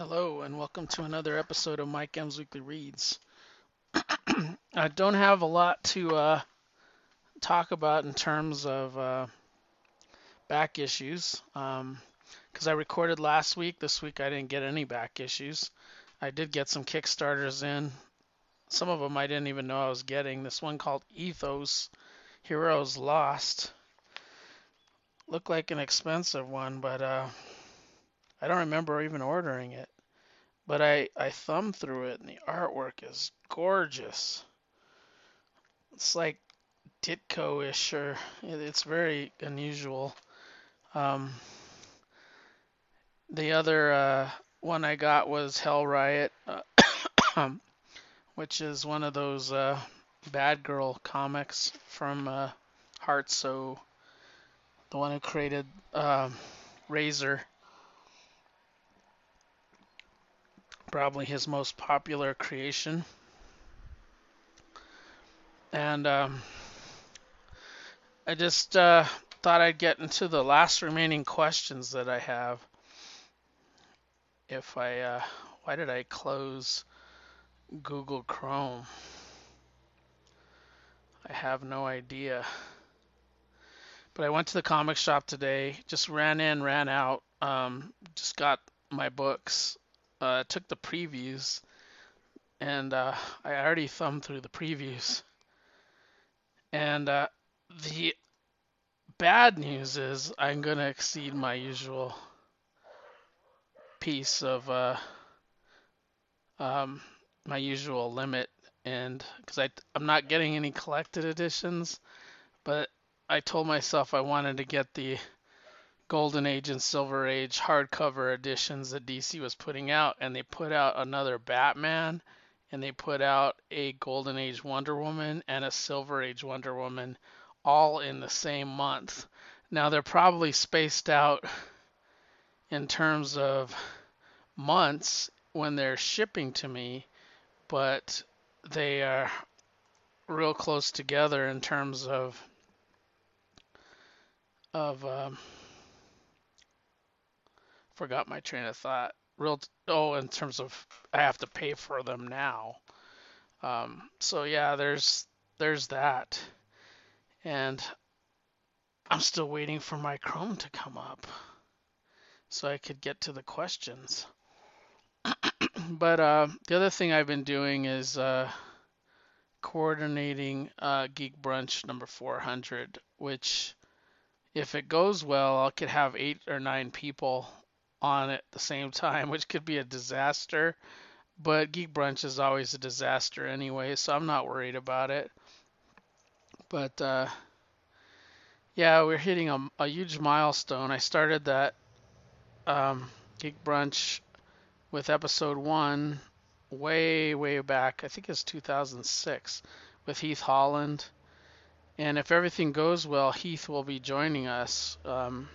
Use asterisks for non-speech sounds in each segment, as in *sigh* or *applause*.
Hello, and welcome to another episode of Mike M's Weekly Reads. *clears throat* I don't have a lot to uh, talk about in terms of uh, back issues because um, I recorded last week. This week I didn't get any back issues. I did get some Kickstarters in. Some of them I didn't even know I was getting. This one called Ethos Heroes Lost looked like an expensive one, but uh, I don't remember even ordering it. But I, I thumbed through it and the artwork is gorgeous. It's like Ditko-ish or it's very unusual. Um, the other uh, one I got was Hell Riot, uh, *coughs* which is one of those uh, bad girl comics from uh, Hartsoe, the one who created um, Razor. Probably his most popular creation. And um, I just uh, thought I'd get into the last remaining questions that I have. If I, uh, why did I close Google Chrome? I have no idea. But I went to the comic shop today, just ran in, ran out, um, just got my books uh, took the previews, and uh, I already thumbed through the previews. And uh, the bad news is I'm gonna exceed my usual piece of uh, um, my usual limit, and because I I'm not getting any collected editions, but I told myself I wanted to get the Golden Age and Silver Age hardcover editions that DC was putting out, and they put out another Batman, and they put out a Golden Age Wonder Woman and a Silver Age Wonder Woman all in the same month. Now they're probably spaced out in terms of months when they're shipping to me, but they are real close together in terms of of um, forgot my train of thought. Real oh, in terms of I have to pay for them now. Um, so yeah, there's there's that, and I'm still waiting for my Chrome to come up so I could get to the questions. *clears throat* but uh, the other thing I've been doing is uh, coordinating uh, Geek Brunch number 400, which, if it goes well, I could have eight or nine people on at the same time, *laughs* which could be a disaster. But Geek Brunch is always a disaster anyway, so I'm not worried about it. But uh, yeah, we're hitting a, a, huge milestone. I started that um, Geek Brunch with episode one way, way back. I think it's 2006 with Heath Holland. And if everything goes well, Heath will be joining us. Um,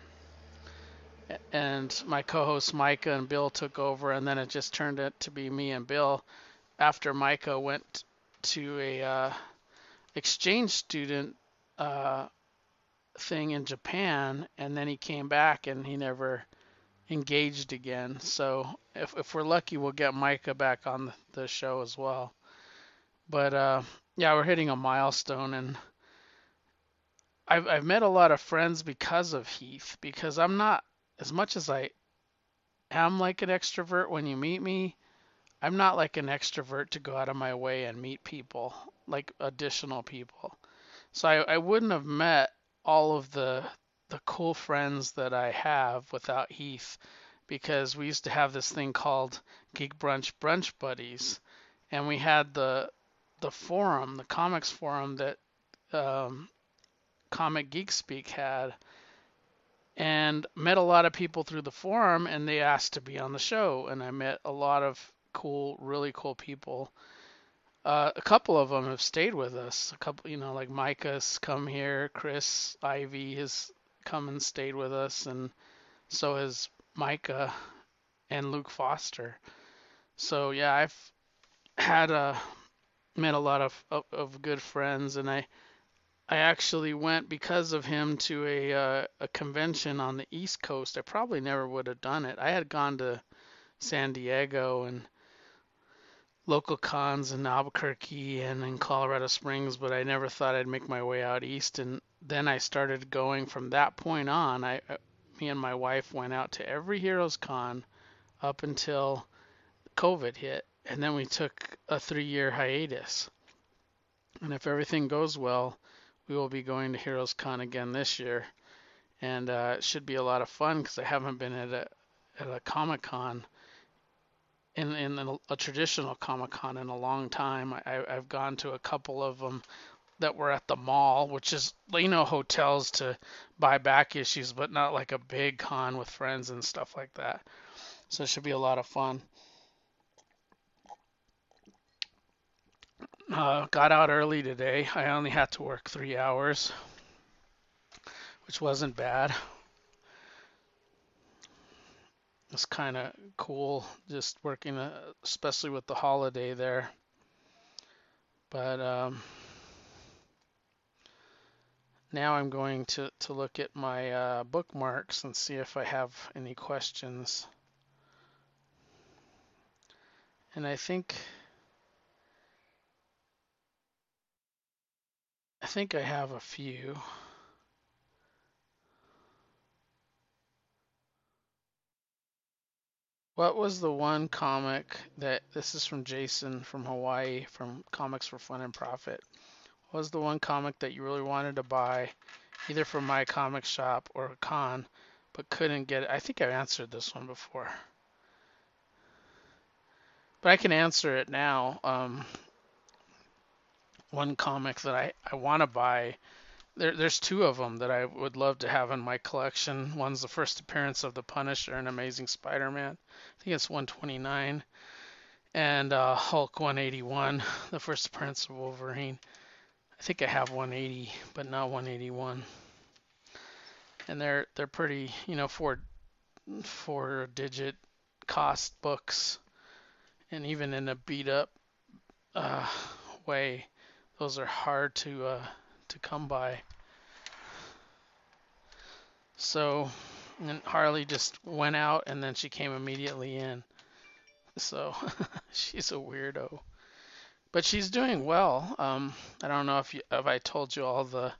and my co-host Micah and Bill took over, and then it just turned out to be me and Bill. After Micah went to a uh, exchange student uh, thing in Japan, and then he came back and he never engaged again. So if if we're lucky, we'll get Micah back on the show as well. But uh, yeah, we're hitting a milestone, and I've I've met a lot of friends because of Heath because I'm not as much as I am like an extrovert when you meet me, I'm not like an extrovert to go out of my way and meet people, like additional people. So I, I wouldn't have met all of the the cool friends that I have without Heath because we used to have this thing called Geek Brunch Brunch Buddies, and we had the the forum, the comics forum that um, Comic Geek Speak had, and met a lot of people through the forum and they asked to be on the show and i met a lot of cool really cool people. Uh, a couple of them have stayed with us. A couple you know like micah's come here chris ivy has come and stayed with us and so has micah and luke foster. So yeah i've had a uh, met a lot of, of, of good friends and i I actually went because of him to a uh, a convention on the East Coast. I probably never would have done it. I had gone to San Diego and local cons in Albuquerque and in Colorado Springs, but I never thought I'd make my way out east. And then I started going from that point on. I, uh, me and my wife went out to every Heroes Con up until COVID hit, and then we took a three-year hiatus. And if everything goes well, we will be going to Heroes Con again this year, and uh, it should be a lot of fun because I haven't been at a at a Comic Con in in a, a traditional Comic Con in a long time. I, I've gone to a couple of them that were at the mall, which is you know hotels to buy back issues, but not like a big con with friends and stuff like that. So it should be a lot of fun. Uh, got out early today. I only had to work three hours, which wasn't bad. It's kind of cool just working, uh, especially with the holiday there. But um, now I'm going to, to look at my uh, bookmarks and see if I have any questions. And I think I think I have a few. What was the one comic that this is from Jason from Hawaii from Comics for Fun and Profit? What was the one comic that you really wanted to buy either from my comic shop or a con but couldn't get it? I think I answered this one before. But I can answer it now. Um, one comic that I, I want to buy there, there's two of them that I would love to have in my collection. One's the first appearance of the Punisher and Amazing Spider-Man. I think it's 129, and uh, Hulk 181, *laughs* the first appearance of Wolverine. I think I have 180, but not 181. And they're they're pretty, you know, four four digit cost books, and even in a beat up uh, way, those are hard to uh, to come by. So, and Harley just went out and then she came immediately in. So, *laughs* she's a weirdo. But she's doing well. Um, I don't know if, you, if I told you all the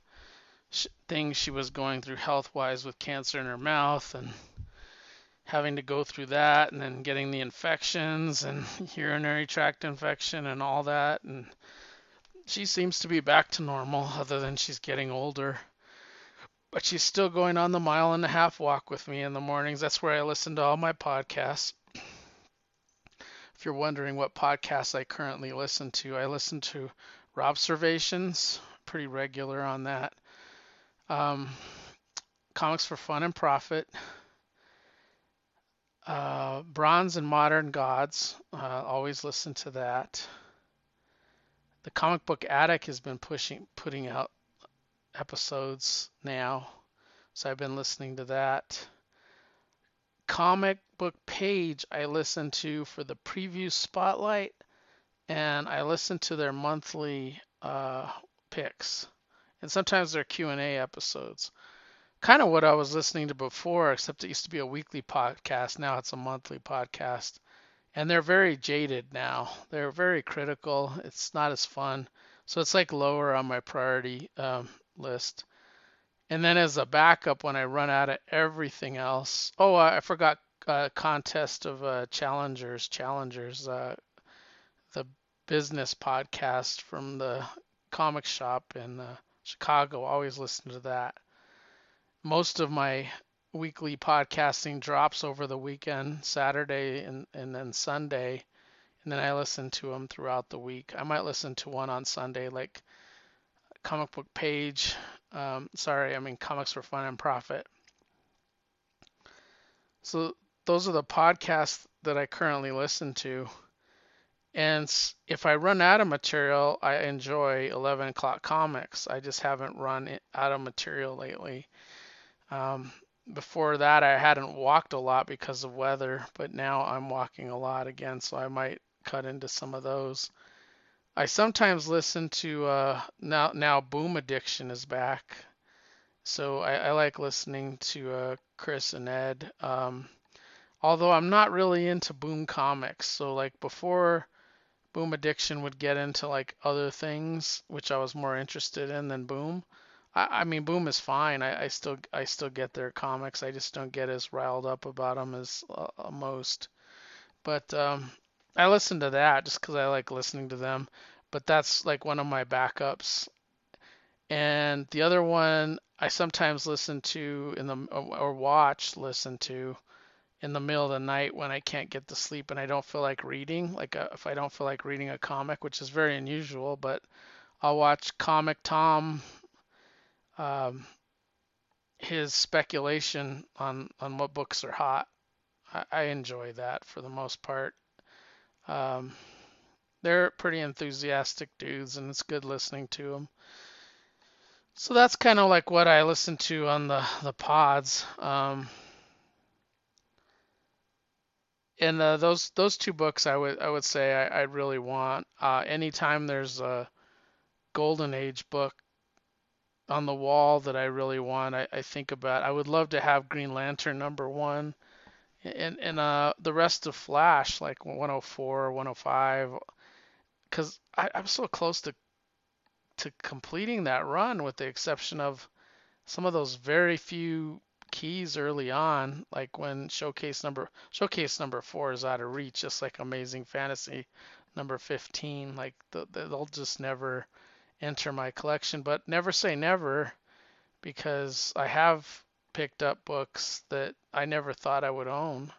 sh- things she was going through health wise with cancer in her mouth and having to go through that and then getting the infections and *laughs* urinary tract infection and all that. And she seems to be back to normal, other than she's getting older. But she's still going on the mile and a half walk with me in the mornings. That's where I listen to all my podcasts. If you're wondering what podcasts I currently listen to, I listen to Robservations, pretty regular on that. Um, Comics for Fun and Profit. Uh, Bronze and Modern Gods, uh, always listen to that the comic book attic has been pushing putting out episodes now. So i've been listening to that. Comic book page i listen to for the preview spotlight and i listen to their monthly uh, picks. And sometimes their q&a episodes. Kind of what i was listening to before except it used to be a weekly podcast now it's a monthly podcast and they're very jaded now. They're very critical. It's not as fun, so it's like lower on my priority um, list. And then as a backup, when I run out of everything else, oh, I forgot uh, contest of uh, challengers, challengers, uh, the business podcast from the comic shop in uh, Chicago. Always listen to that. Most of my weekly podcasting drops over the weekend, Saturday and, and then Sunday. And then I listen to them throughout the week. I might listen to one on Sunday, like Comic Book Page. Um, sorry, I mean Comics for Fun and Profit. So those are the podcasts that I currently listen to. And if I run out of material, I enjoy 11 o'clock comics. I just haven't run out of material lately. Um, before that I hadn't walked a lot because of weather, but now I'm walking a lot again, so I might cut into some of those. I sometimes listen to uh, now now Boom Addiction is back, so I, I like listening to uh, Chris and Ed. Um, Although I'm not really into Boom comics, so like before Boom Addiction would get into like other things which I was more interested in than Boom. I, I mean Boom is fine. I, I still I still get their comics. I just don't get as riled up about them as uh, uh most. But um, I listen to that just because I like listening to them. But that's like one of my backups. And the other one I sometimes listen to in the or watch listen to in the middle of the night when I can't get to sleep and I don't feel like reading, like a, uh, if I don't feel like reading a comic, which is very unusual, but I'll watch Comic Tom, um, his speculation on on what books are hot. I, I enjoy that for the most part. Um, they're pretty enthusiastic dudes, and it's good listening to them. So that's kind of like what I listen to on the the pods. Um, and uh, those those two books I would I would say I, I really want. Uh, anytime there's a golden age book on the wall that I really want, I, I think about. I would love to have Green Lantern number one, and and uh the rest of Flash like 104 105, because I'm so close to to completing that run with the exception of some of those very few keys early on, like when showcase number showcase number four is out of reach, just like Amazing Fantasy number 15. Like the, they'll just never enter my collection. But never say never, because I have picked up books that I never thought I would own.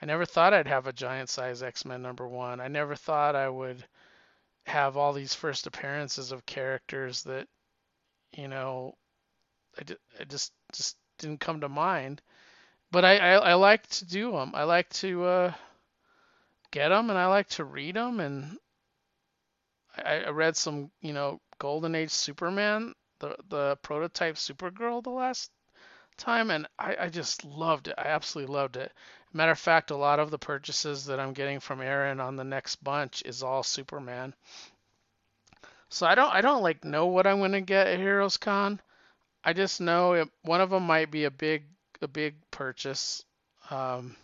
I never thought I'd have a giant size X-Men number one. I never thought I would have all these first appearances of characters that, you know, I, I just just didn't come to mind. But I, I, I like to do them. I like to uh, get them, and I like to read them. And I, I read some, you know, Golden Age Superman, the the prototype Supergirl, the last time, and I, I just loved it. I absolutely loved it. Matter of fact, a lot of the purchases that I'm getting from Aaron on the next bunch is all Superman. So I don't I don't like know what I'm gonna get at Heroes Con. I just know it, one of them might be a big a big purchase, um,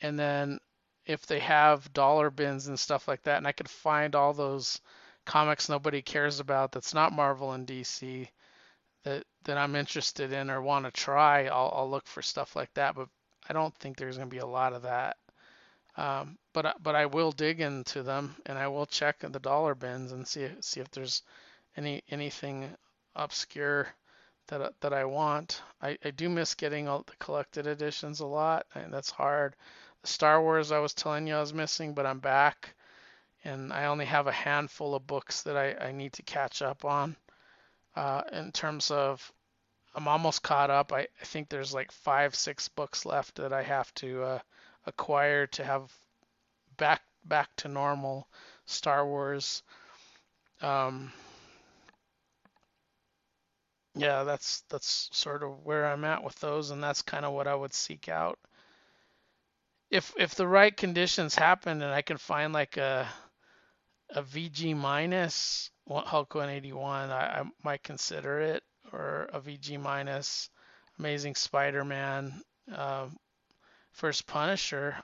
and then if they have dollar bins and stuff like that, and I could find all those comics nobody cares about that's not Marvel and DC that that I'm interested in or want to try, I'll, I'll look for stuff like that. But I don't think there's going to be a lot of that. Um, but but I will dig into them and I will check the dollar bins and see see if there's any anything obscure that that I want. I, I do miss getting all the collected editions a lot, and that's hard. Star Wars I was telling you I was missing, but I'm back, and I only have a handful of books that I, I need to catch up on. Uh, in terms of, I'm almost caught up. I, I think there's like five, six books left that I have to uh, acquire to have back back to normal Star Wars. Um, yeah, that's that's sort of where I'm at with those, and that's kind of what I would seek out. If if the right conditions happen and I can find like a a VG minus Hulk 181, I, I might consider it, or a VG minus Amazing Spider-Man, uh, First Punisher.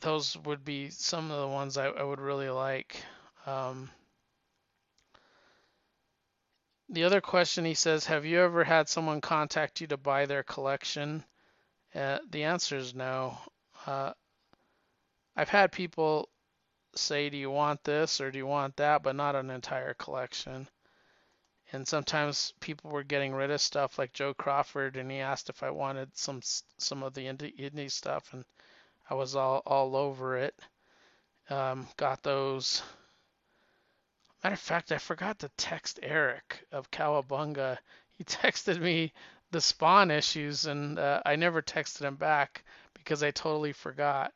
Those would be some of the ones I, I would really like. Um, the other question he says, have you ever had someone contact you to buy their collection? Uh, the answer is no. Uh, I've had people say, do you want this or do you want that, but not an entire collection. And sometimes people were getting rid of stuff like Joe Crawford, and he asked if I wanted some some of the indie, stuff, and I was all all over it. Um, got those. Matter of fact, I forgot to text Eric of Cowabunga. He *laughs* texted me the Spawn issues, and uh, I never texted him back because I totally forgot.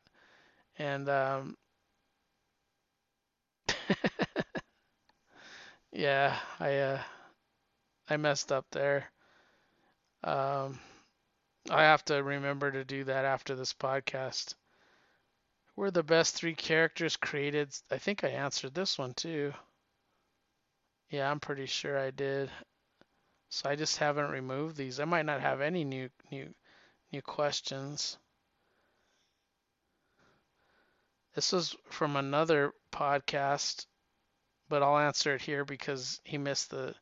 And um, *laughs* yeah, I uh, I messed up there. Um, I have to remember to do that after this podcast. Were the best three characters created? I think I answered this one too. Yeah, I'm pretty sure I did. So I just haven't removed these. I might not have any new new new questions. This was from another podcast, but I'll answer it here because he missed the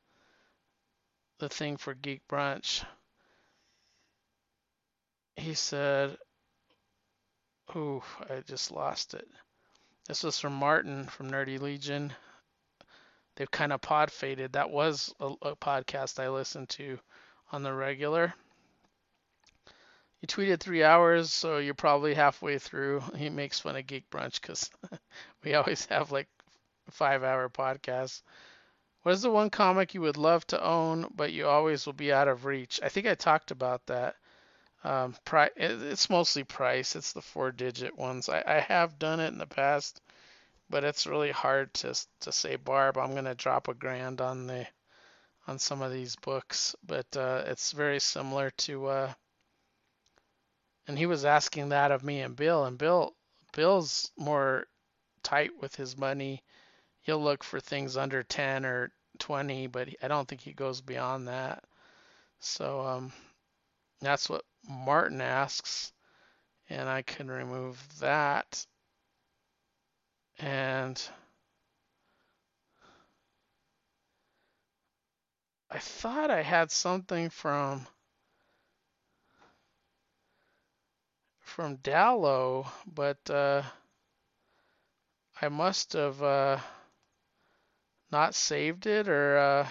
the thing for Geek Brunch. He said, "Ooh, I just lost it." This was from Martin from Nerdy Legion. They've kind of pod faded. That was a, a podcast I listened to on the regular. You tweeted three hours, so you're probably halfway through. *laughs* He makes fun of Geek Brunch because *laughs* we always have like five hour podcasts. What is the one comic you would love to own, but you always will be out of reach? I think I talked about that. Um, pri- it's mostly price. It's the four digit ones. I, I have done it in the past, but it's really hard to to say, Barb, I'm gonna drop a grand on the on some of these books. But uh, it's very similar to. Uh, and he was asking that of me and Bill, and Bill Bill's more tight with his money. He'll look for things under 10 or 20, but I don't think he goes beyond that. So um, that's what Martin asks, and I can remove that. And I thought I had something from from Dallo, but uh, I must have uh, not saved it or uh,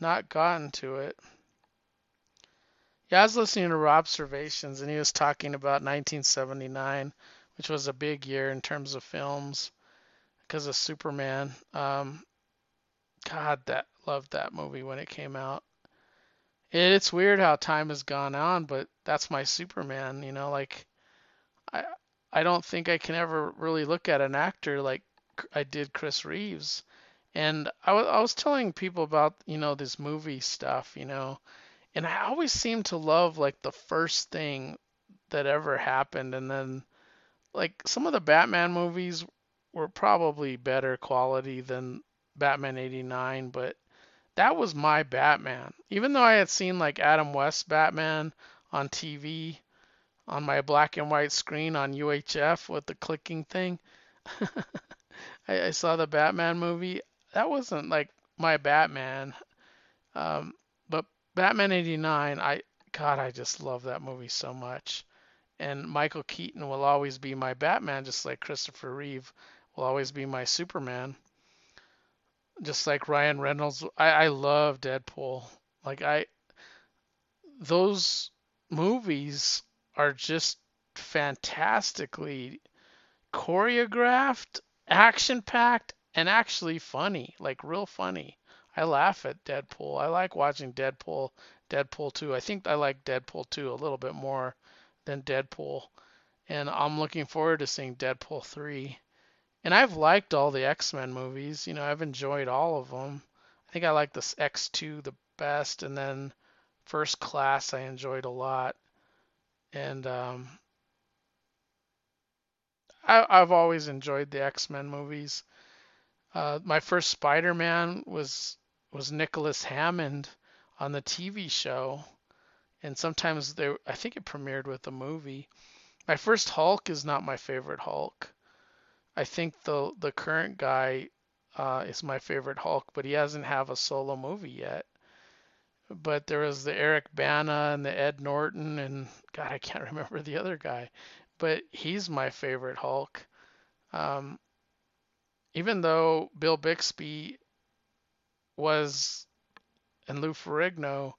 not gotten to it. Yeah, I was listening to observations, and he was talking about 1979, which was a big year in terms of films because of Superman. Um, God, that loved that movie when it came out. It's weird how time has gone on, but that's my Superman. You know, like I I don't think I can ever really look at an actor like I did Chris Reeves. And I was I was telling people about you know this movie stuff, you know, and I always seem to love like the first thing that ever happened, and then like some of the Batman movies were probably better quality than Batman 89, but that was my Batman. Even though I had seen like Adam West Batman on TV on my black and white screen on UHF with the clicking thing, *laughs* I, I, saw the Batman movie. That wasn't like my Batman. Um, but Batman 89, I God, I just love that movie so much. And Michael Keaton will always be my Batman, just like Christopher Reeve will always be my Superman just like Ryan Reynolds. I, I love Deadpool. Like I, those movies are just fantastically choreographed, action packed, and actually funny. Like real funny. I laugh at Deadpool. I like watching Deadpool, Deadpool 2. I think I like Deadpool 2 a little bit more than Deadpool. And I'm looking forward to seeing Deadpool 3. And I've liked all the X-Men movies. You know, I've enjoyed all of them. I think I like this X2 the best, and then First Class I enjoyed a lot. And um, I, I've always enjoyed the X-Men movies. Uh, my first Spider-Man was was Nicholas Hammond on the TV show, and sometimes they I think it premiered with a movie. My first Hulk is not my favorite Hulk. I think the the current guy uh, is my favorite Hulk, but he hasn't have a solo movie yet. But there was the Eric Bana and the Ed Norton and God, I can't *laughs* remember the other guy, but he's my favorite Hulk. Um, even though Bill Bixby was and Lou Ferrigno,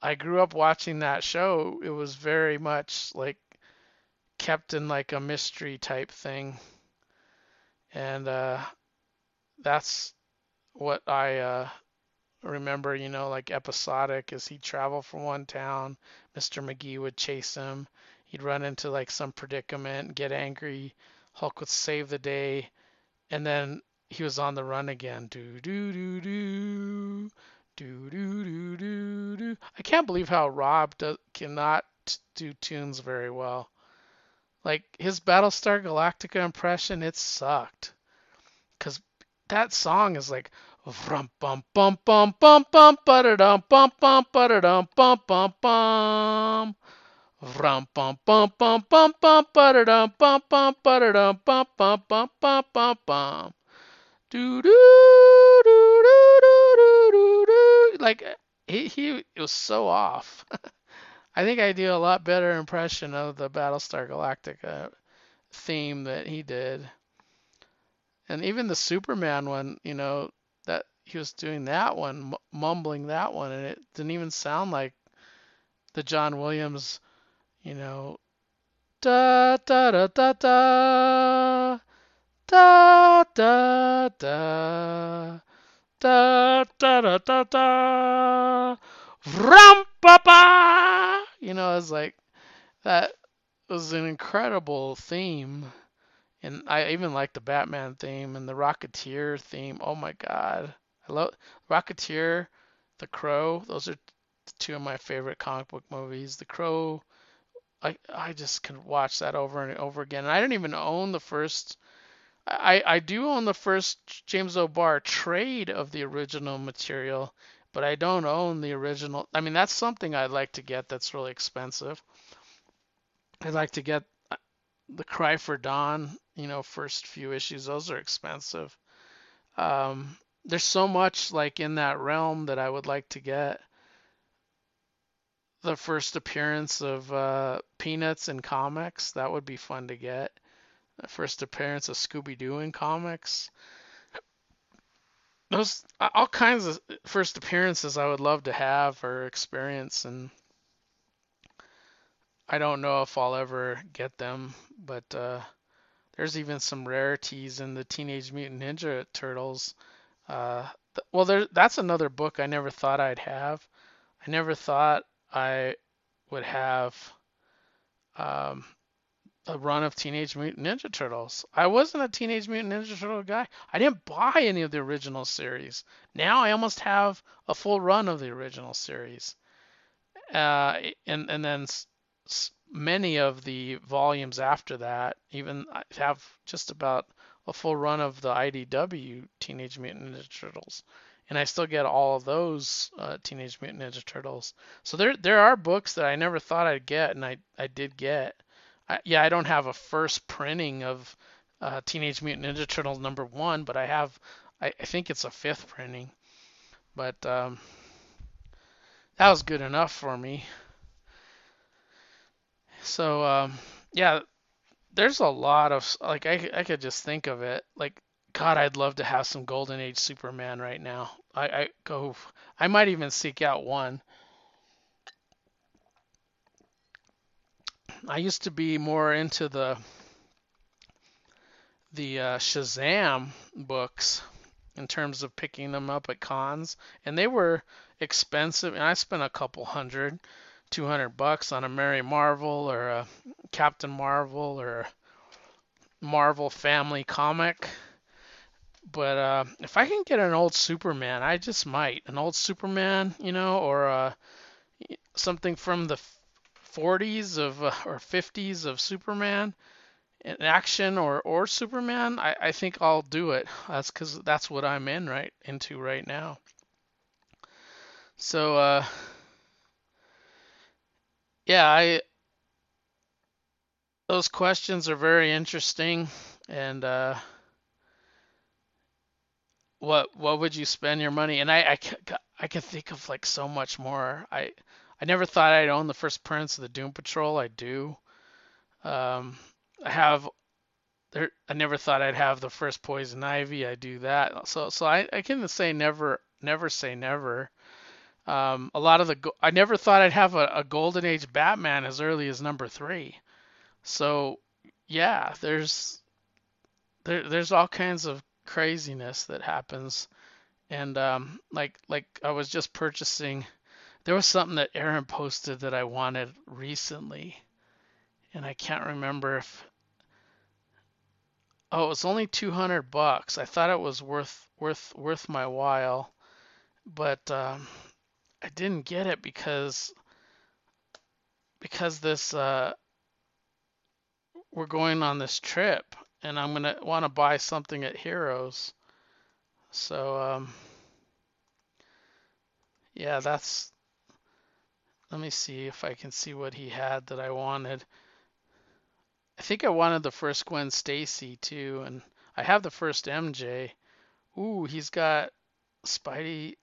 I grew up watching that show. It was very much like kept in like a mystery type thing and uh, that's what I uh, remember. You know, like episodic as he'd travel from one town, Mr. McGee would chase him. He'd run into like some predicament, get angry. Hulk would save the day, and then he was on the run again. Do do do do. Do do do do do. I can't believe how Rob do, cannot do tunes very well. Like his Battlestar Galactica impression, it sucked. Cause that song is like, Rum bum bum bum bum bum ba dum bum bum ba dum bum bum bum. Rum bum bum bum bum bum ba dum bum bum ba dum bum bum bum bum bum bum. Do do do do do do do do. Like he he was so off. I think I do a lot better impression of the Battlestar Galactica theme that he did. And even the Superman one, you know, he was doing that one, mumbling that one, and it didn't even sound like the John Williams, you know, da da da da da da da da da da da da da rum pa pa. You know, it's like that was an incredible theme. And I even like the Batman theme and the Rocketeer theme. Oh my God. Love Rocketeer, The Crow. Those are two of my favorite comic book movies. The Crow, I I just could watch that over and over again. And I didn't even own the first I I do own the first James O'Barr trade of the original material, but I don't own the original. I mean, that's something I'd like to get that's really expensive. I'd like to get uh, the Cry for Dawn, you know, first few issues. Those are expensive. Um, there's so much like in that realm that I would like to get. The first appearance of uh, Peanuts in comics, that would be fun to get. The first appearance of Scooby Doo in comics. Those all kinds of first appearances I would love to have or experience, and I don't know if I'll ever get them, but uh, there's even some rarities in the Teenage Mutant Ninja Turtles. Uh, well, there that's another book I never thought I'd have. I never thought I would have um, a run of Teenage Mutant Ninja Turtles. I wasn't a Teenage Mutant Ninja Turtle guy. I didn't buy any of the original series. Now I almost have a full run of the original series. Uh, and and then many of the volumes after that, even I have just about a full run of the IDW Teenage Mutant Ninja Turtles, and I still get all of those uh, Teenage Mutant Ninja Turtles. So there there are books that I never thought I'd get, and I I did get. I, yeah, I don't have a first printing of uh, Teenage Mutant Ninja Turtles number one, but I have. I, I think it's a fifth printing, but um, that was good enough for me. So um, yeah, there's a lot of like I I could just think of it like God, I'd love to have some Golden Age Superman right now. I I go I might even seek out one. I used to be more into the the uh, Shazam books in terms of picking them up at cons, and they were expensive, and I spent a couple hundred. 200 bucks on a Mary Marvel or a Captain Marvel or Marvel Family comic. But uh, if I can get an old Superman, I just might. An old Superman, you know, or uh, something from the 40s of uh, or 50s of Superman in action or or Superman, I, I think I'll do it. That's because that's what I'm in right into right now. So uh, yeah, I those questions are very interesting. And uh, what what would you spend your money? And I I I can think of like so much more. I I never thought I'd own the first prints of the Doom Patrol. I do. Um, I have. There, I never thought I'd have the first Poison Ivy. I do that. So so I, I can say never never say never. Um, a lot of the I never thought I'd have a, a golden age Batman as early as number three. So yeah, there's there, there's all kinds of craziness that happens, and um, like like I was just purchasing. There was something that Aaron posted that I wanted recently, and I can't remember if. Oh, it was only 200 bucks. I thought it was worth worth worth my while, but um, I didn't get it because because this uh, we're going on this trip and I'm gonna want to buy something at Heroes. So um, Yeah, that's. Let me see if I can see what he had that I wanted. I think I wanted the first Gwen Stacy too, and I have the first MJ. Ooh, he's got Spidey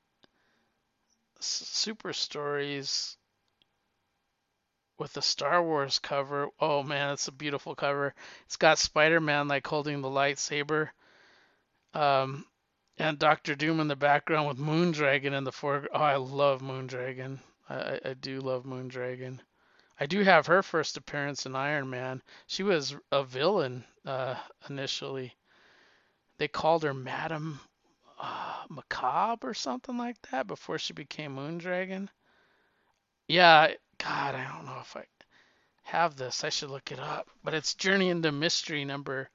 Super Stories with the Star Wars cover. Oh man, it's a beautiful cover. It's got Spider-Man like holding the lightsaber. Um, and Doctor Doom in the background with Moondragon in the foreground. Oh, I love Moondragon. I, I do love Moondragon. I do have her first appearance in Iron Man. She was a villain uh, initially. They called her Madam uh, Macabre or something like that before she became Moondragon. Yeah, God, I don't know if I have this. I should look it up. But it's Journey into Mystery number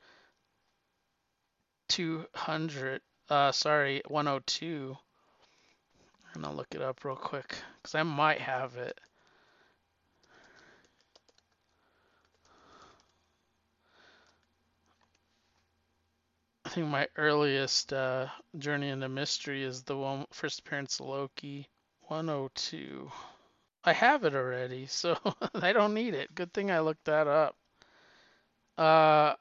200. Uh, sorry, 102. And I'll look it up real quick because I might have it. I think my earliest uh, journey into mystery is the one first appearance of Loki, 102. I have it already, *laughs* so I don't need it. Good thing I looked that up. Uh,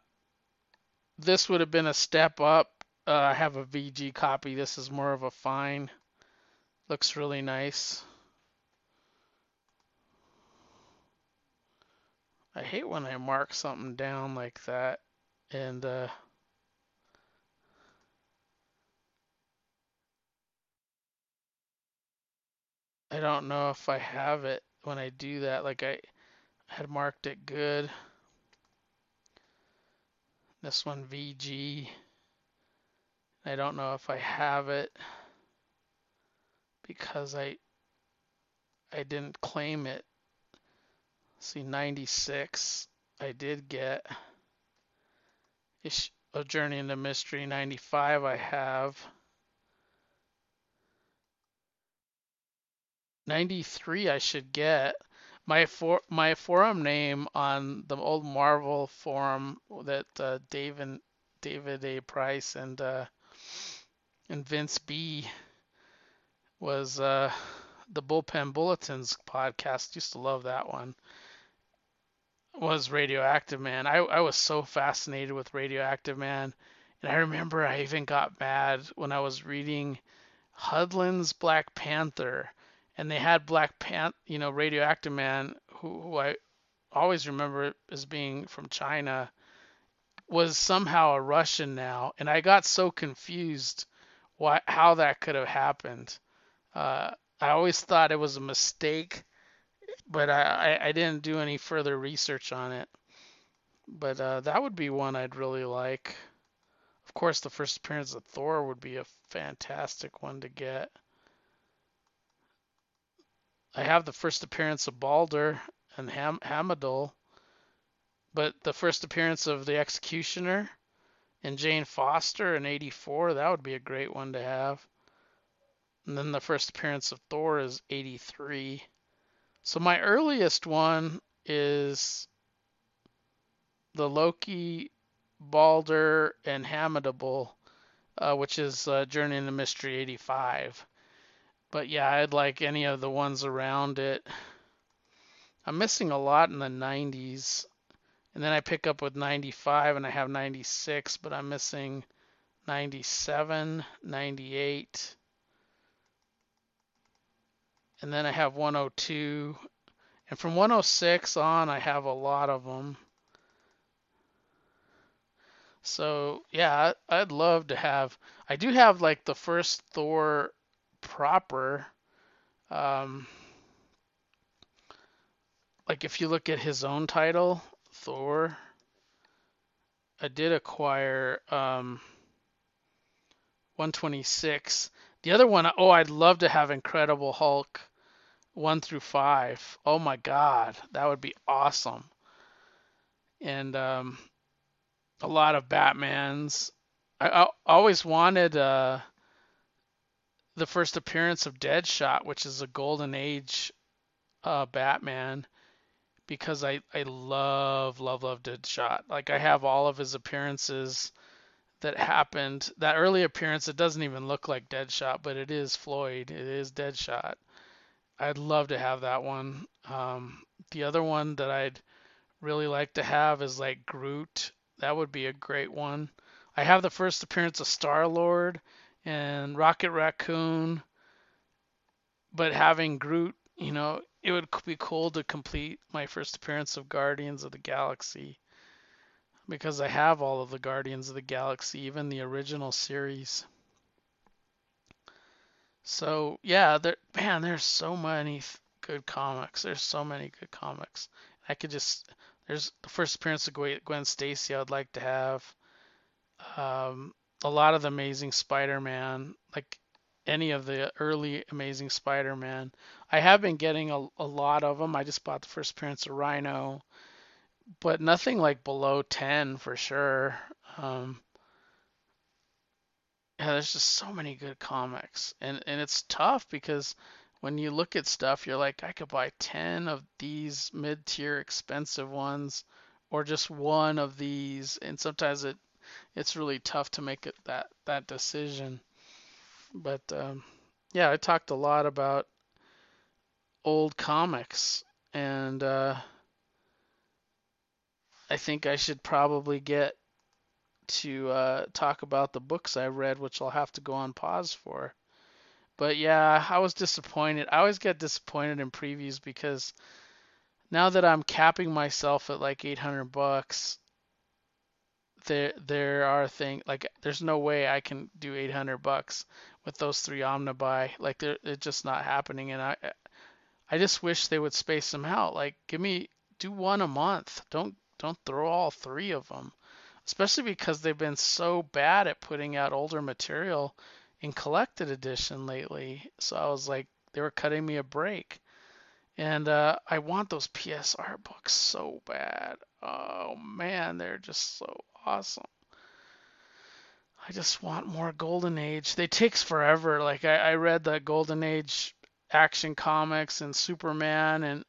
this would have been a step up. Uh, I have a VG copy. This is more of a fine. Looks really nice. I hate when I mark something down like that and uh, I don't know if I have it when I do that. Like I had marked it good. This one VG. I don't know if I have it because I I didn't claim it. See 96 I did get. A Journey into Mystery 95 I have. 93 I should get. My for my forum name on the old Marvel forum that uh, David David A. Price and uh, and Vince B was uh, the Bullpen Bulletins podcast. Used to love that one. Was Radioactive Man. I, I was so fascinated with Radioactive Man. And I remember I even got mad when I was reading Hudlin's Black Panther. And they had Black Panther, you know, Radioactive Man, who, who I always remember as being from China, was somehow a Russian now. And I got so confused why how that could have happened. Uh, I always thought it was a mistake, but I, I, didn't do any further research on it. But uh, that would be one I'd really like. Of course, the first appearance of Thor would be a fantastic one to get. I have the first appearance of Balder and Ham- Heimdall, but the first appearance of the Executioner and Jane Foster in 84, that would be a great one to have. And then the first appearance of Thor is 83. So my earliest one is the Loki, Balder, and Heimdall, uh, which is uh, Journey into Mystery 85. But yeah, I'd like any of the ones around it. I'm missing a lot in the 90s. And then I pick up with 95 and I have 96, but I'm missing 97, 98, and then I have 102. And from 106 on, I have a lot of them. So yeah, I'd love to have. I do have like the first Thor proper. Um, like if you look at his own title, Thor. I did acquire um, 126 the other one, oh, I'd love to have Incredible Hulk one through five. Oh my God, that would be awesome. And um, a lot of Batmans. I, I always wanted uh, the first appearance of Deadshot, which is a Golden Age uh, Batman, because I I love love love Deadshot. Like I have all of his appearances that happened. That early appearance, it doesn't even look like Deadshot, but it is Floyd. It is Deadshot. I'd love to have that one. Um, the other one that I'd really like to have is like Groot. That would be a great one. I have the first appearance of Star Lord and Rocket Raccoon, but having Groot, you know, it would be cool to complete my first appearance of Guardians of the Galaxy because I have all of the Guardians of the Galaxy, even the original series. So yeah, there, man, there's so many good comics. There's so many good comics. I could just there's the first appearance of Gwen Stacy I'd like to have. Um, a lot of the Amazing Spider-Man, like any of the early Amazing Spider-Man. I have been getting a, a lot of them. I just bought the first appearance of Rhino, but nothing like below 10 for sure. Um, yeah, there's just so many good comics, and and it's tough because when you look at stuff, you're like, I could buy 10 of these mid-tier expensive ones, or just one of these, and sometimes it it's really tough to make it that that decision. But um, yeah, I talked a lot about old comics, and uh, I think I should probably get to uh, talk about the books I read, which I'll have to go on pause for. But yeah, I was disappointed. I always get disappointed in previews because now that I'm capping myself at like 800 bucks, there there are things like there's no way I can do 800 bucks with those three omnibuy. Like they're it's just not happening, and I I just wish they would space them out. Like give me do one a month. Don't don't throw all three of them especially because they've been so bad at putting out older material in collected edition lately. So I was like, they were cutting me a break. And uh, I want those PSR books so bad. Oh man, they're just so awesome. I just want more Golden Age. They takes forever. Like I, I read the Golden Age action comics and Superman, and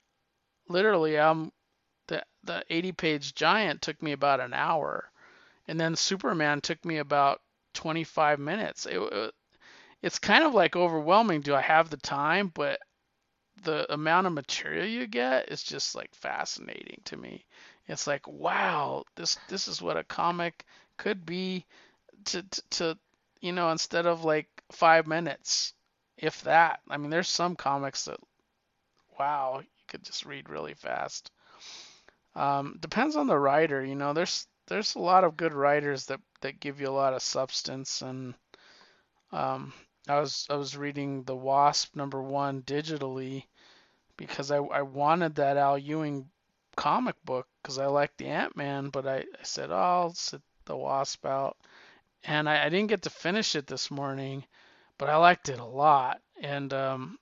literally, um, the the 80 page giant took me about an hour and then Superman took me about 25 minutes. It, it, it's kind of like overwhelming. Do I have the time? But the amount of material you get is just like fascinating to me. It's like, wow, this this is what a comic could be to to, to you know, instead of like 5 minutes, if that. I mean, there's some comics that wow, you could just read really fast. Um, depends on the writer, you know. There's there's a lot of good writers that that give you a lot of substance and um, I was I was reading the Wasp number one digitally because I, I wanted that Al Ewing comic book because I liked the Ant Man, but I, I said oh, I'll sit the Wasp out, and I, I didn't get to finish it this morning, but I liked it a lot. And um,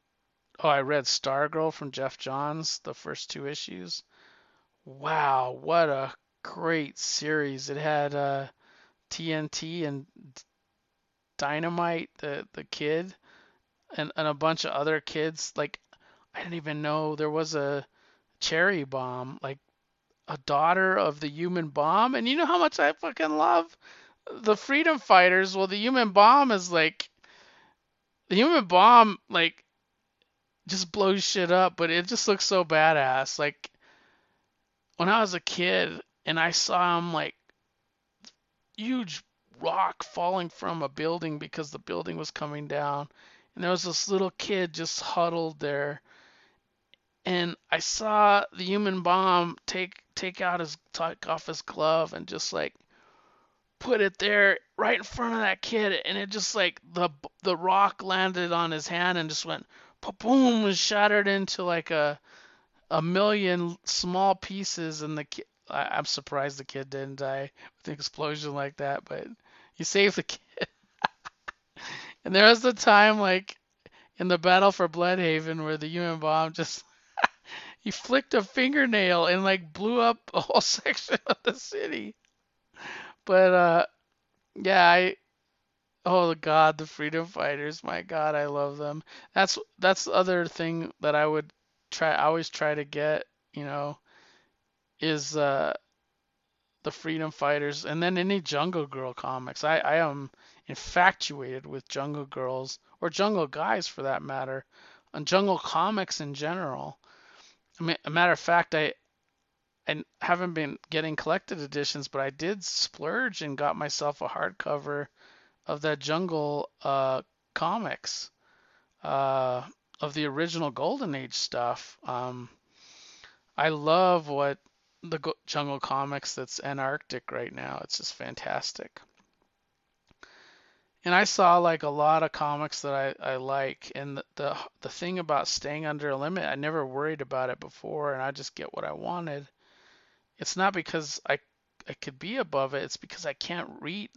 oh, I read Stargirl from Geoff Johns, the first two issues. Wow, what a great series. It had uh, TNT and Dynamite, the the kid, and and a bunch of other kids. Like I didn't even know there was a cherry bomb, like a daughter of the human bomb. And you know how much I fucking love the freedom fighters. Well, the human bomb is like the human bomb, like just blows shit up, but it just looks so badass. Like when I was a kid, and I saw him like huge rock falling from a building because the building was coming down and there was this little kid just huddled there and I saw the human bomb take take out his take off his glove and just like put it there right in front of that kid and it just like the the rock landed on his hand and just went boom and shattered into like a a million small pieces and the kid I, am surprised the kid didn't die with an explosion like that, but you saved the kid. *laughs* and there was the time like in the battle for Blüdhaven where the human bomb just he flicked a fingernail and like blew up a whole *laughs* section of the city. But uh yeah, I oh god, the freedom fighters, my god, I love them. That's that's the other thing that I would try I always try to get, you know, is uh, the Freedom Fighters, and then any Jungle Girl comics. I, I am infatuated with Jungle Girls or Jungle Guys for that matter. and Jungle Comics in general. I mean, a matter of fact, I I haven't been getting collected editions, but I did splurge and got myself a hardcover of that Jungle uh, comics uh, of the original Golden Age stuff. Um, I love what the Jungle comics that's Antarctic right now. It's just fantastic. And I saw like a lot of comics that I, I like, and the, the the thing about staying under a limit, I never worried about it before, and I just get what I wanted. It's not because I I could be above it. It's because I can't read.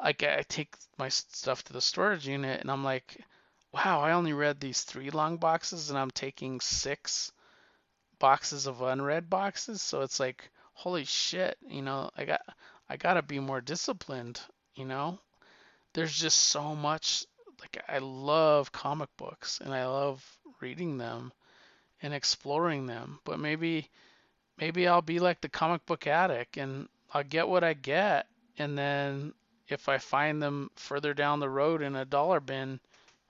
Like I take my stuff to the storage unit, and I'm like, wow, I only read these three long boxes, and I'm taking six boxes of unread boxes. So it's like, holy shit, you know, I got I gotta be more disciplined, you know there's just so much like I love comic books and I love reading them and exploring them. But maybe maybe I'll be like the comic book addict and I'll get what I get and then if I find them further down the road in a dollar bin,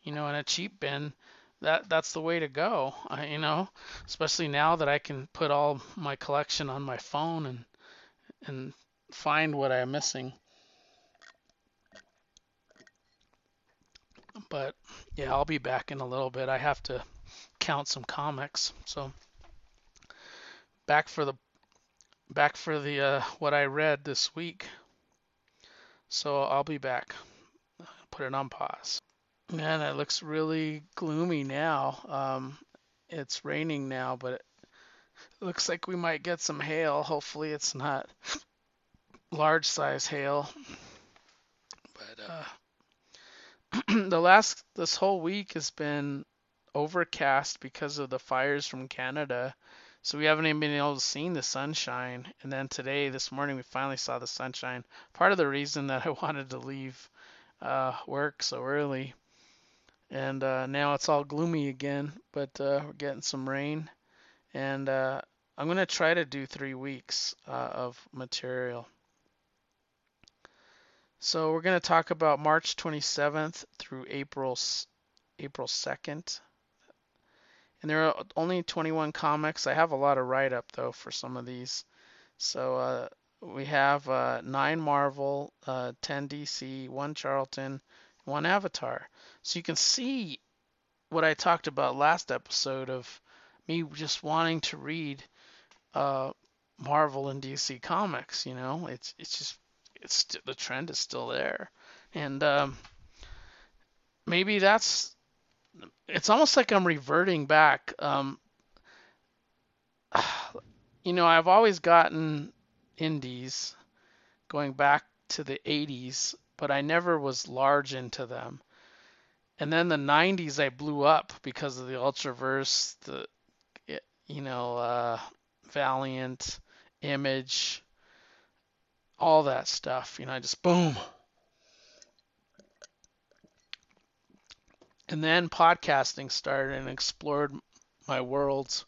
you know, in a cheap bin, that that's the way to go. I, *laughs* you know, especially now that I can put all my collection on my phone and and find what I'm missing. But yeah, I'll be back in a little bit. I have to count some comics. So back for the back for the uh, what I read this week. So I'll be back. Put it on pause. Man, it looks really gloomy now. Um, it's raining now, but it looks like we might get some hail. Hopefully, it's not large size hail. But uh, *clears throat* the last this whole week has been overcast because of the fires from Canada. So we haven't even been able to see the sunshine. And then today, this morning, we finally saw the sunshine. Part of the reason *laughs* that I wanted to leave uh, work so early. And uh, now it's all gloomy again, but uh, we're getting some rain. And uh, I'm going to try to do three weeks uh, of material. So we're going to talk about March 27th through April April 2nd. And there are only 21 comics. I have a lot of write up though for some of these. So uh, we have uh, nine Marvel, uh, 10 DC, one Charlton, one Avatar. So you can see what I talked about last episode of me just wanting to read uh, Marvel and DC comics. You know, it's it's just it's the trend is still there, and um, maybe that's it's almost like I'm reverting back. Um, *sighs* you know, I've always gotten indies going back to the 80s, but I never was large into them. And then the 90s, I blew up because of the Ultraverse, the you know, uh, Valiant, Image, all that stuff. You know, I just boom. And then podcasting started and explored my worlds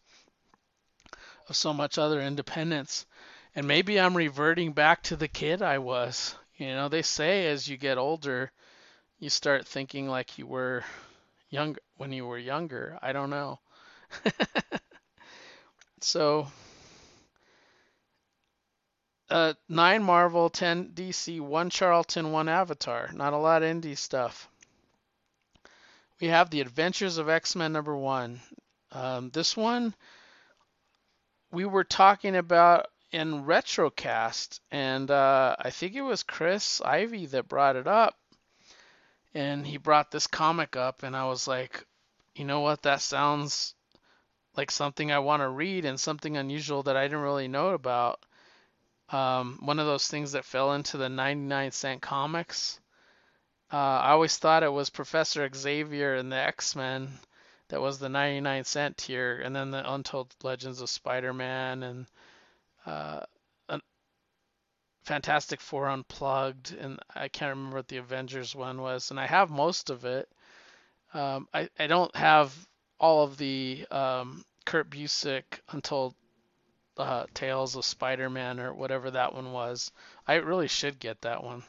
of so much other independence. And maybe I'm reverting back to the kid I was. You know, they say as you get older, you start thinking like you were young when you were younger. I don't know. *laughs* so uh, nine Marvel, ten DC, one Charlton, one Avatar. Not a lot of indie stuff. We have the Adventures of X-Men number one. Um, this one we were talking about in Retrocast, and uh, I think it was Chris Ivy that brought it up, and he brought this comic up, and I was like, you know what, that sounds like something I want to read and something unusual that I didn't really know about um, one of those things that fell into the 99 cent comics. Uh, I always thought it was Professor Xavier and the X Men that was the 99 cent tier, and then the Untold Legends of Spider-Man and uh, Fantastic Four Unplugged, and I can't remember what the Avengers one was, and I have most of it. Um, I, I don't have all of the um, Kurt Busiek Untold uh, Tales of Spider-Man or whatever that one was. I really should get that one.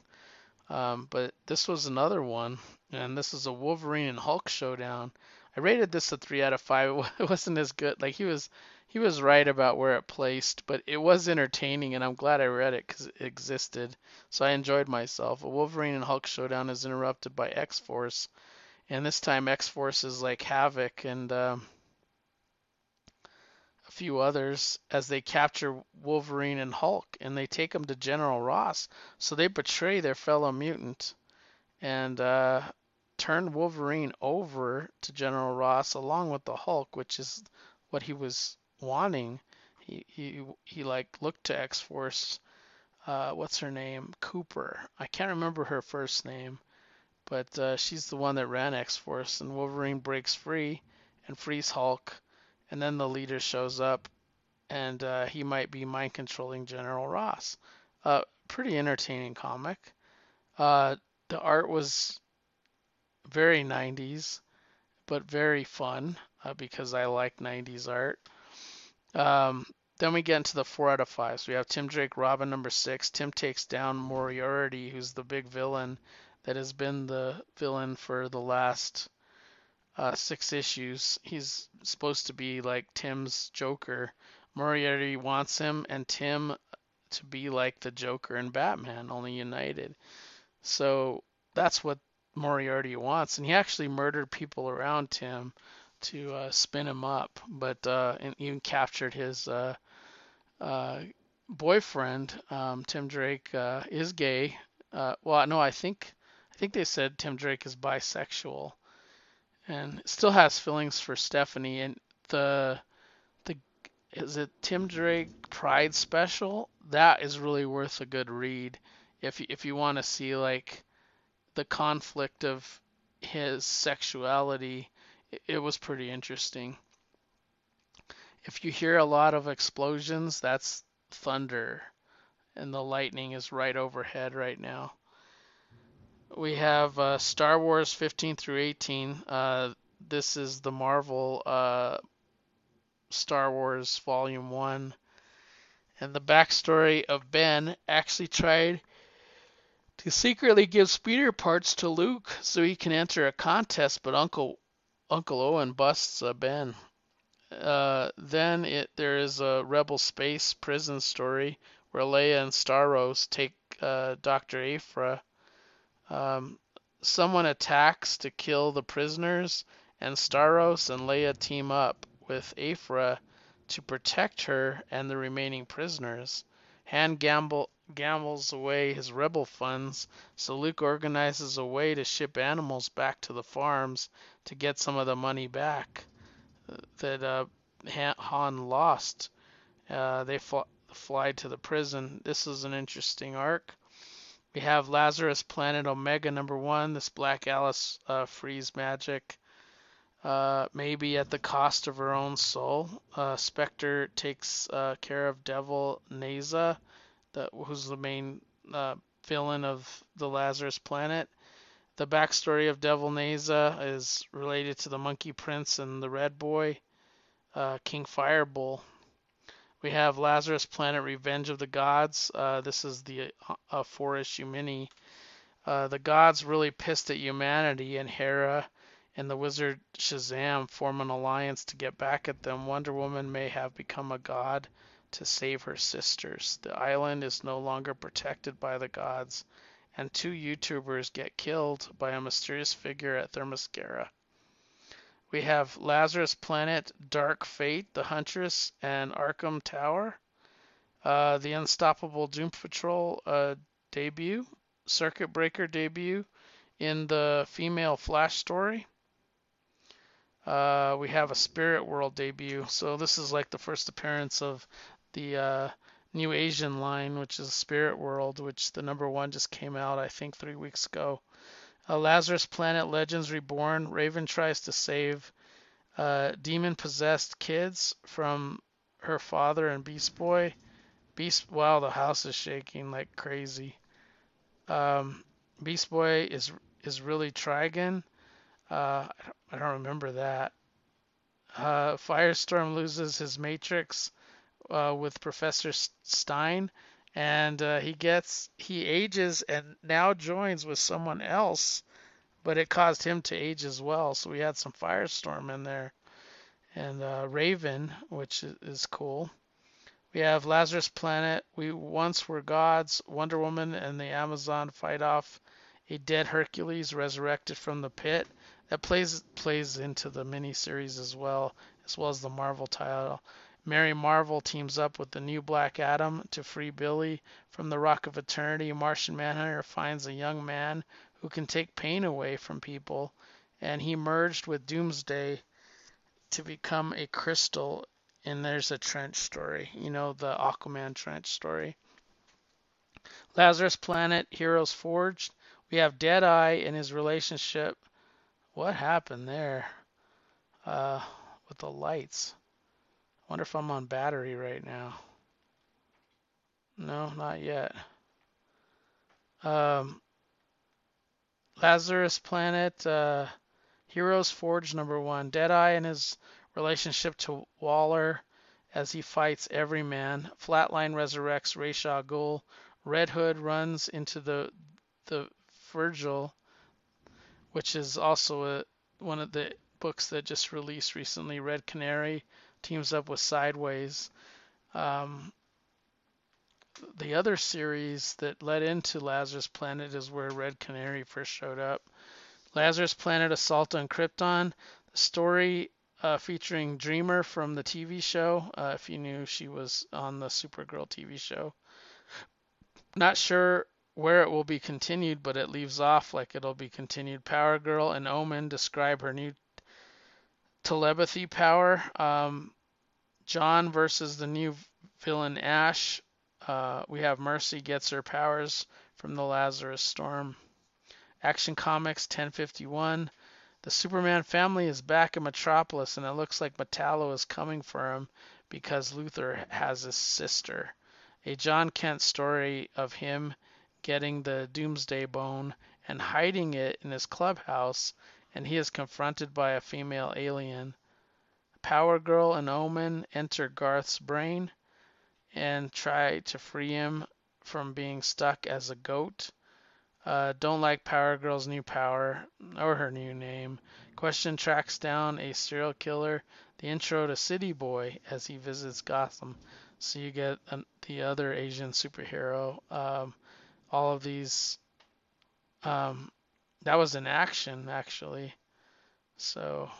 Um, but this was another one, and this is a Wolverine and Hulk showdown. I rated this a three out of five. *laughs* It wasn't as good. Like he was he was right about where it placed, but it was entertaining, and I'm glad I read it because it existed. So I enjoyed myself. A Wolverine and Hulk showdown is interrupted by X Force, and this time X Force is like Havoc and um, few others as they capture Wolverine and Hulk, and they take them to General Ross. So they betray their fellow mutant, and uh, turn Wolverine over to General Ross along with the Hulk, which is what he was wanting. He he he like looked to X Force. Uh, what's her name? Cooper. I can't remember her first name, but uh, she's the one that ran X Force. And Wolverine breaks free and frees Hulk, and then the leader shows up, and uh, he might be mind controlling General Ross. Uh, pretty entertaining comic. Uh, the art was very 90s, but very fun uh, because I like 90s art. Um, then we get into the four out of five. So we have Tim Drake, Robin number six. Tim takes down Moriarty, who's the big villain that has been the villain for the last uh, six issues. He's supposed to be like Tim's Joker. Moriarty wants him and Tim to be like the Joker and Batman, only united. So that's what Moriarty wants, and he actually murdered people around Tim to uh, spin him up, but uh, and even captured his uh, uh boyfriend. Um, Tim Drake uh, is gay. Well, no, I think I think they said Tim Drake is bisexual, and still has feelings for Stephanie. And the the is it Tim Drake Pride Special? That is really worth a good read if if you want to see like the conflict of his sexuality, it was pretty interesting. If you hear a lot of explosions, that's thunder, and the lightning is right overhead right now. We have uh, Star Wars 15 through 18. Uh, this is the Marvel uh, Star Wars Volume 1. And the backstory of Ben actually tried to secretly give speeder parts to Luke so he can enter a contest, but Uncle Uncle Owen busts uh, Ben. Uh, then it there is a Rebel space prison story where Leia and Starros take uh, Dr. Aphra. Um, someone attacks to kill the prisoners, and Starros and Leia team up with Aphra to protect her and the remaining prisoners. Han gamble, gambles away his rebel funds, so Luke organizes a way to ship animals back to the farms to get some of the money back uh, that uh, Han lost. Uh, they fl- fly to the prison. This is an interesting arc. We have Lazarus Planet Omega number one. This Black Alice uh, frees magic, uh, maybe at the cost of her own soul. Uh, Spectre takes uh, care of Devil Nezha that who's the main uh, villain of the Lazarus Planet. The backstory of Devil Nezha is related to the Monkey Prince and the Red Boy, uh, King Firebull. We have Lazarus Planet Revenge of the Gods. Uh, this is the uh, four issue mini. Uh, the gods really pissed at humanity, and Hera and the wizard Shazam form an alliance to get back at them. Wonder Woman may have become a god to save her sisters. The island is no longer protected by the gods, and two YouTubers get killed by a mysterious figure at Themyscira. We have Lazarus Planet, Dark Fate, The Huntress, and Arkham Tower. Uh, the Unstoppable Doom Patrol uh, debut, Circuit Breaker debut in the female Flash story. Uh, we have a Spirit World debut. So this is like the first appearance of the uh, new Asian line, which is Spirit World, which the number one just came out, I think, three weeks ago. Uh, Lazarus Planet Legends Reborn. Raven tries to save uh, demon possessed kids from her father and Beast Boy. Beast, wow, the house is shaking like crazy. Um, Beast Boy is is really Trigon. Uh, I, don't, remember that. Uh, Firestorm loses his Matrix uh, with Professor Stein, and uh, he gets he ages and now joins with someone else, but it caused him to age as well. So we had some Firestorm in there, and uh, Raven, which is cool. We have Lazarus Planet. We once were gods. Wonder Woman and the Amazon fight off a dead Hercules resurrected from the pit. That plays plays into the miniseries as well, as well as the Marvel title. Mary Marvel teams up with the new Black Adam to free Billy from the Rock of Eternity. Martian Manhunter finds a young man who can take pain away from people, and he merged with Doomsday to become a crystal. And there's a trench story, you know, the Aquaman trench story. Lazarus Planet, Heroes Forged. We have Deadeye and his relationship. What happened there? Uh, with the lights. Wonder if I'm on battery right now. No, not yet. Um, Lazarus Planet, uh, Heroes Forge number one. Deadeye and his relationship to Waller as he fights Everyman. Flatline resurrects Ra's al Ghul. Red Hood runs into the the Vigil, which is also a, one of the books that just released recently. Red Canary teams up with Sideways. Um, the other series that led into Lazarus Planet is where Red Canary first showed up. Lazarus Planet Assault on Krypton, the story uh, featuring Dreamer from the TV show. Uh, if you knew she was on the Supergirl TV show. Not sure where it will be continued, but it leaves off like it'll be continued. Power Girl and Omen describe her new telepathy power. Um, John versus the new villain Ash. Uh, we have Mercy gets her powers from the Lazarus Storm. Action Comics 1051. The Superman family is back in Metropolis, and it looks like Metallo is coming for him because Luthor has his sister. A Jon Kent story of him getting the Doomsday Bone and hiding it in his clubhouse, and he is confronted by a female alien. Power Girl and Omen enter Garth's brain and try to free him from being stuck as a goat. Uh, don't like Power Girl's new power or her new name. Question tracks down a serial killer. The intro to City Boy as he visits Gotham. So you get an, the other Asian superhero. Um, all of these. Um, that was an action actually. So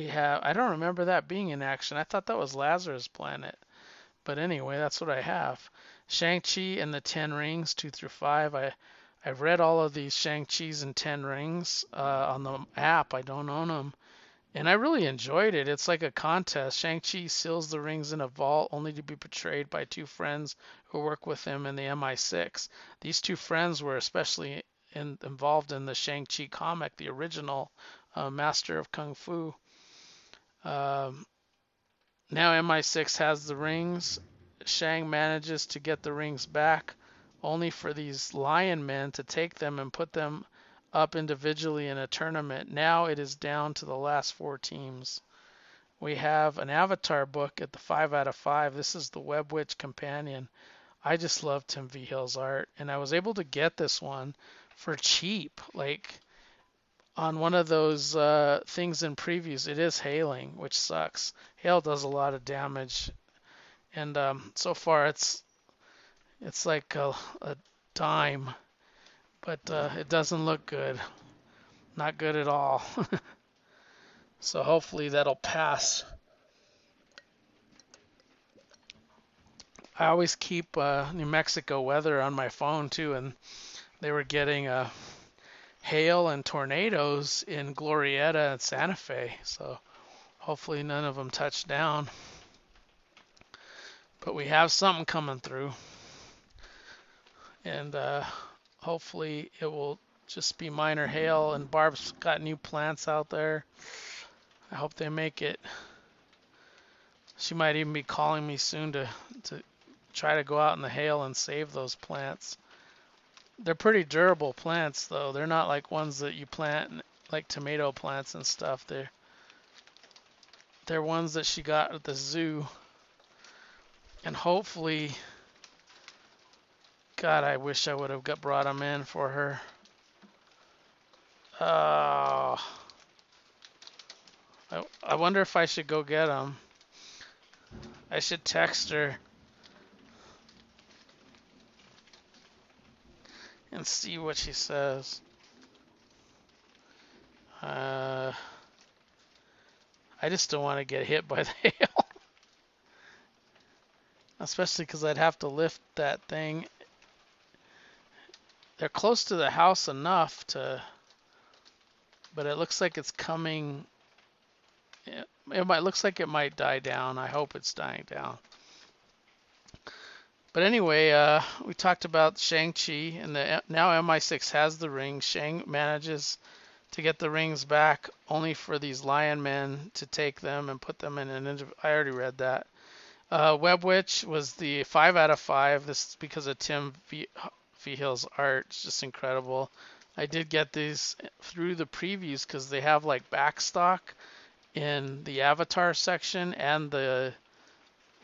we have I don't remember that being in action. I thought that was Lazarus Planet. But anyway, that's what I have. Shang-Chi and the Ten Rings, two through five. I I've read all of these Shang-Chi's and Ten Rings uh, on the app. I don't own them. And I really enjoyed it. It's like a contest. Shang-Chi seals the rings in a vault only to be betrayed by two friends who work with him in the MI6. These two friends were especially in, involved in the Shang-Chi comic, the original uh, Master of Kung Fu. Um, now MI6 has the rings. Shang manages to get the rings back, only for these lion men to take them and put them up individually in a tournament. Now it is down to the last four teams. We have an Avatar book at the 5 out of 5. This is the Web Witch Companion. I just love Tim Vigil's art, and I was able to get this one for cheap. Like, on one of those uh, things in previews, it is hailing, which sucks. Hail does a lot of damage, and um, so far it's it's like a, a dime, but uh, it doesn't look good. Not good at all. *laughs* so hopefully that'll pass. I always keep uh, New Mexico weather on my phone too, and they were getting a hail and tornadoes in Glorieta and Santa Fe. So hopefully none of them touch down. But we have something coming through. And uh, hopefully it will just be minor hail. And Barb's got new plants out there. I hope they make it. She might even be calling me soon to, to try to go out in the hail and save those plants. They're pretty durable plants, though. They're not like ones that you plant like tomato plants and stuff. They're they're ones that she got at the zoo, and hopefully, God, I wish I would have got brought them in for her. Oh. I, I wonder if I should go get them. I should text her and see what she says. Uh, I just don't want to get hit by *laughs* the hail. Especially because I'd have to lift that thing. They're close to the house enough to, but it looks like it's coming. It, it might looks like it might die down. I hope it's dying down. But anyway, uh, we talked about Shang-Chi, and the, now MI6 has the ring. Shang manages to get the rings back, only for these lion men to take them and put them in an. I already read that. Uh, Web Witch was the five out of five. This is because of Tim v. Art. It's just incredible. I did get these through the previews because they have like backstock in the Avatar section and the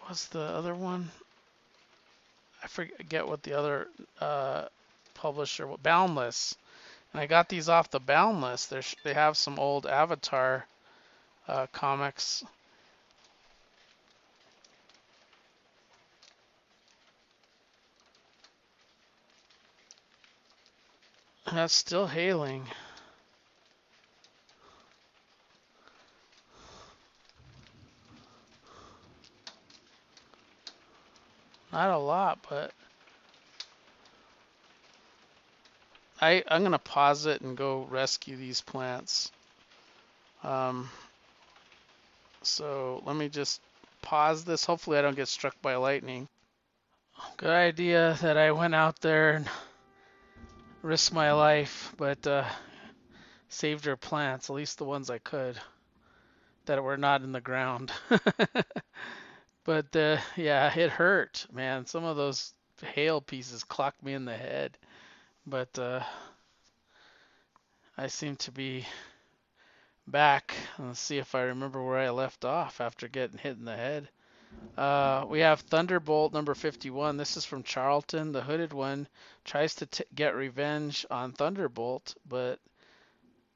what's the other one? I forget what the other uh, publisher, Boundless. And I got these off the Boundless. They they have some old Avatar uh, comics. That's still hailing. Not a lot, but I, I'm to pause it and go rescue these plants. Um, so let me just pause this. Hopefully I don't get struck by lightning. Good idea that I went out there and risked my life, but uh, saved her plants, at least the ones I could, that were not in the ground. *laughs* But uh, yeah, it hurt, man. Some of those hail pieces clocked me in the head. But uh, I seem to be back. Let's see if I remember where I left off after getting hit in the head. Uh, we have Thunderbolt number 51. This is from Charlton. The hooded one tries to t- get revenge on Thunderbolt, but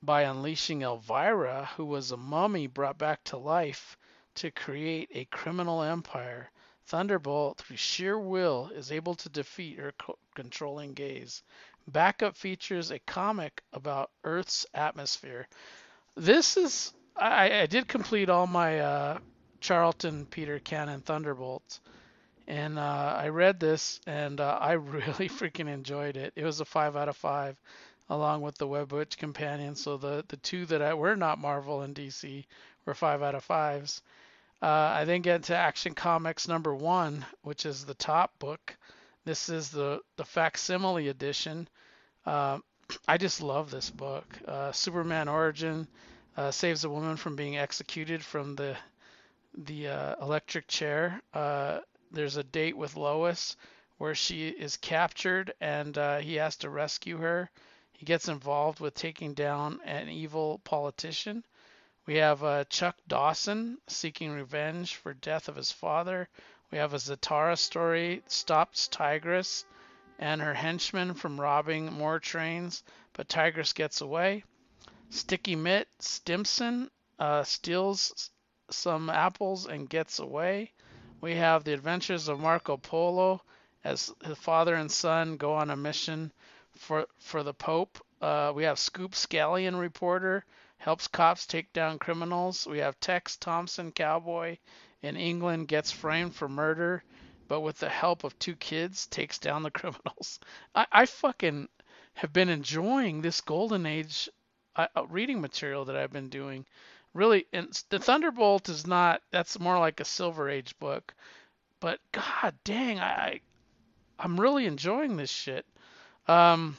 by unleashing Elvira, who was a mummy brought back to life, to create a criminal empire, Thunderbolt, through sheer will, is able to defeat her co- controlling gaze. Backup features a comic about Earth's atmosphere. This is I, I did complete all my uh, Charlton Peter Cannon Thunderbolts, and uh, I read this and uh, I *laughs* really freaking enjoyed it. It was a five out of five, along with the Web Witch Companion. So the the two that I were not Marvel and DC were five out of fives. Uh, I then get to Action Comics number one, which is the top book. This is the, the facsimile edition. Uh, *clears throat* I just love this book. Uh, Superman Origin uh, saves a woman from being executed from the the uh, electric chair. Uh, there's a date with Lois where she is captured and he has to rescue her. He gets involved with taking down an evil politician. We have uh, Chuck Dawson seeking revenge for death of his father. We have a Zatara story, stops Tigress and her henchmen from robbing more trains, but Tigress gets away. Sticky Mitt Stimson uh, steals some apples and gets away. We have the adventures of Marco Polo as his father and son go on a mission for for the Pope. Uh, we have Scoop Scanlon reporter helps cops take down criminals. We have Tex Thompson, cowboy in England, gets framed for murder, but with the help of two kids, takes down the *laughs* criminals. I, I fucking have been enjoying this golden age uh, uh, reading material that I've been doing. Really, and the Thunderbolt is not. That's more like a Silver Age book. But god dang, I, I I'm really enjoying this shit. Um,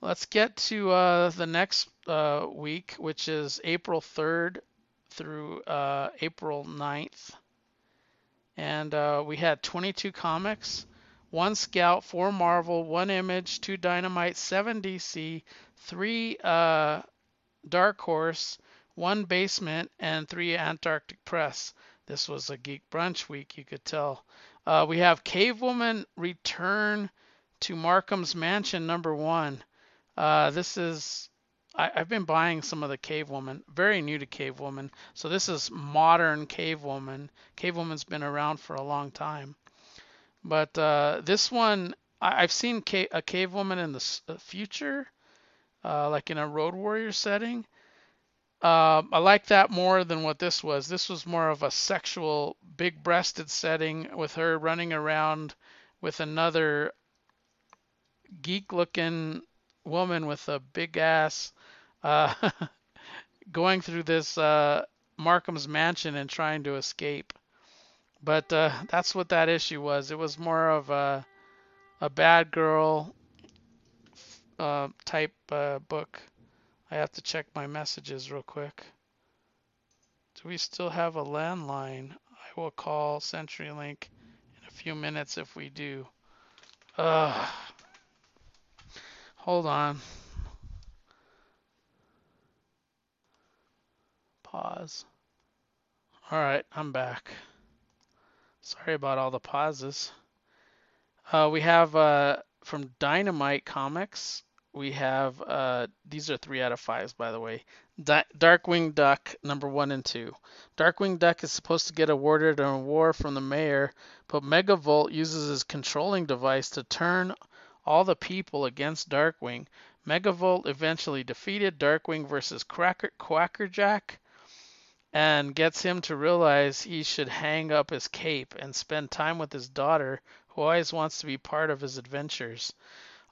Let's get to uh, the next uh, week, which is April 3rd through uh, April 9th. And uh, we had 22 comics, one Scout, four Marvel, one Image, two Dynamite, seven DC, three uh, Dark Horse, one Basement, and three Antarctic Press. This was a Geek Brunch week, you could tell. Uh, we have Cave Woman Return to Markham's Mansion number one. Uh, this is I, have been buying some of the Cave Woman, very new to Cave Woman. So this is modern Cave Woman. Cave Woman's been around for a long time. But uh, this one, I, have seen a Cave Woman in the uh, future, uh, like in a Road Warrior setting. Uh, I like that more than what this was. This was more of a sexual, big breasted setting with her running around with another geek looking woman with a big ass uh, *laughs* going through this uh, Markham's mansion and trying to escape. But uh, that's what that issue was. It was more of a, a bad girl uh, type uh, book. I have to check my messages real quick. Do we still have a landline? I will call CenturyLink in a few minutes if we do. Ugh. Hold on. Pause. All right, I'm back. Sorry about all the pauses. Uh, we have uh, from Dynamite Comics we have uh, these are three out of fives, by the way. Di- Darkwing Duck number one and two. Darkwing Duck is supposed to get awarded an award from the mayor, but Megavolt uses his controlling device to turn all the people against Darkwing. Megavolt eventually defeated Darkwing versus Quacker, Quackerjack and gets him to realize he should hang up his cape and spend time with his daughter, who always wants to be part of his adventures.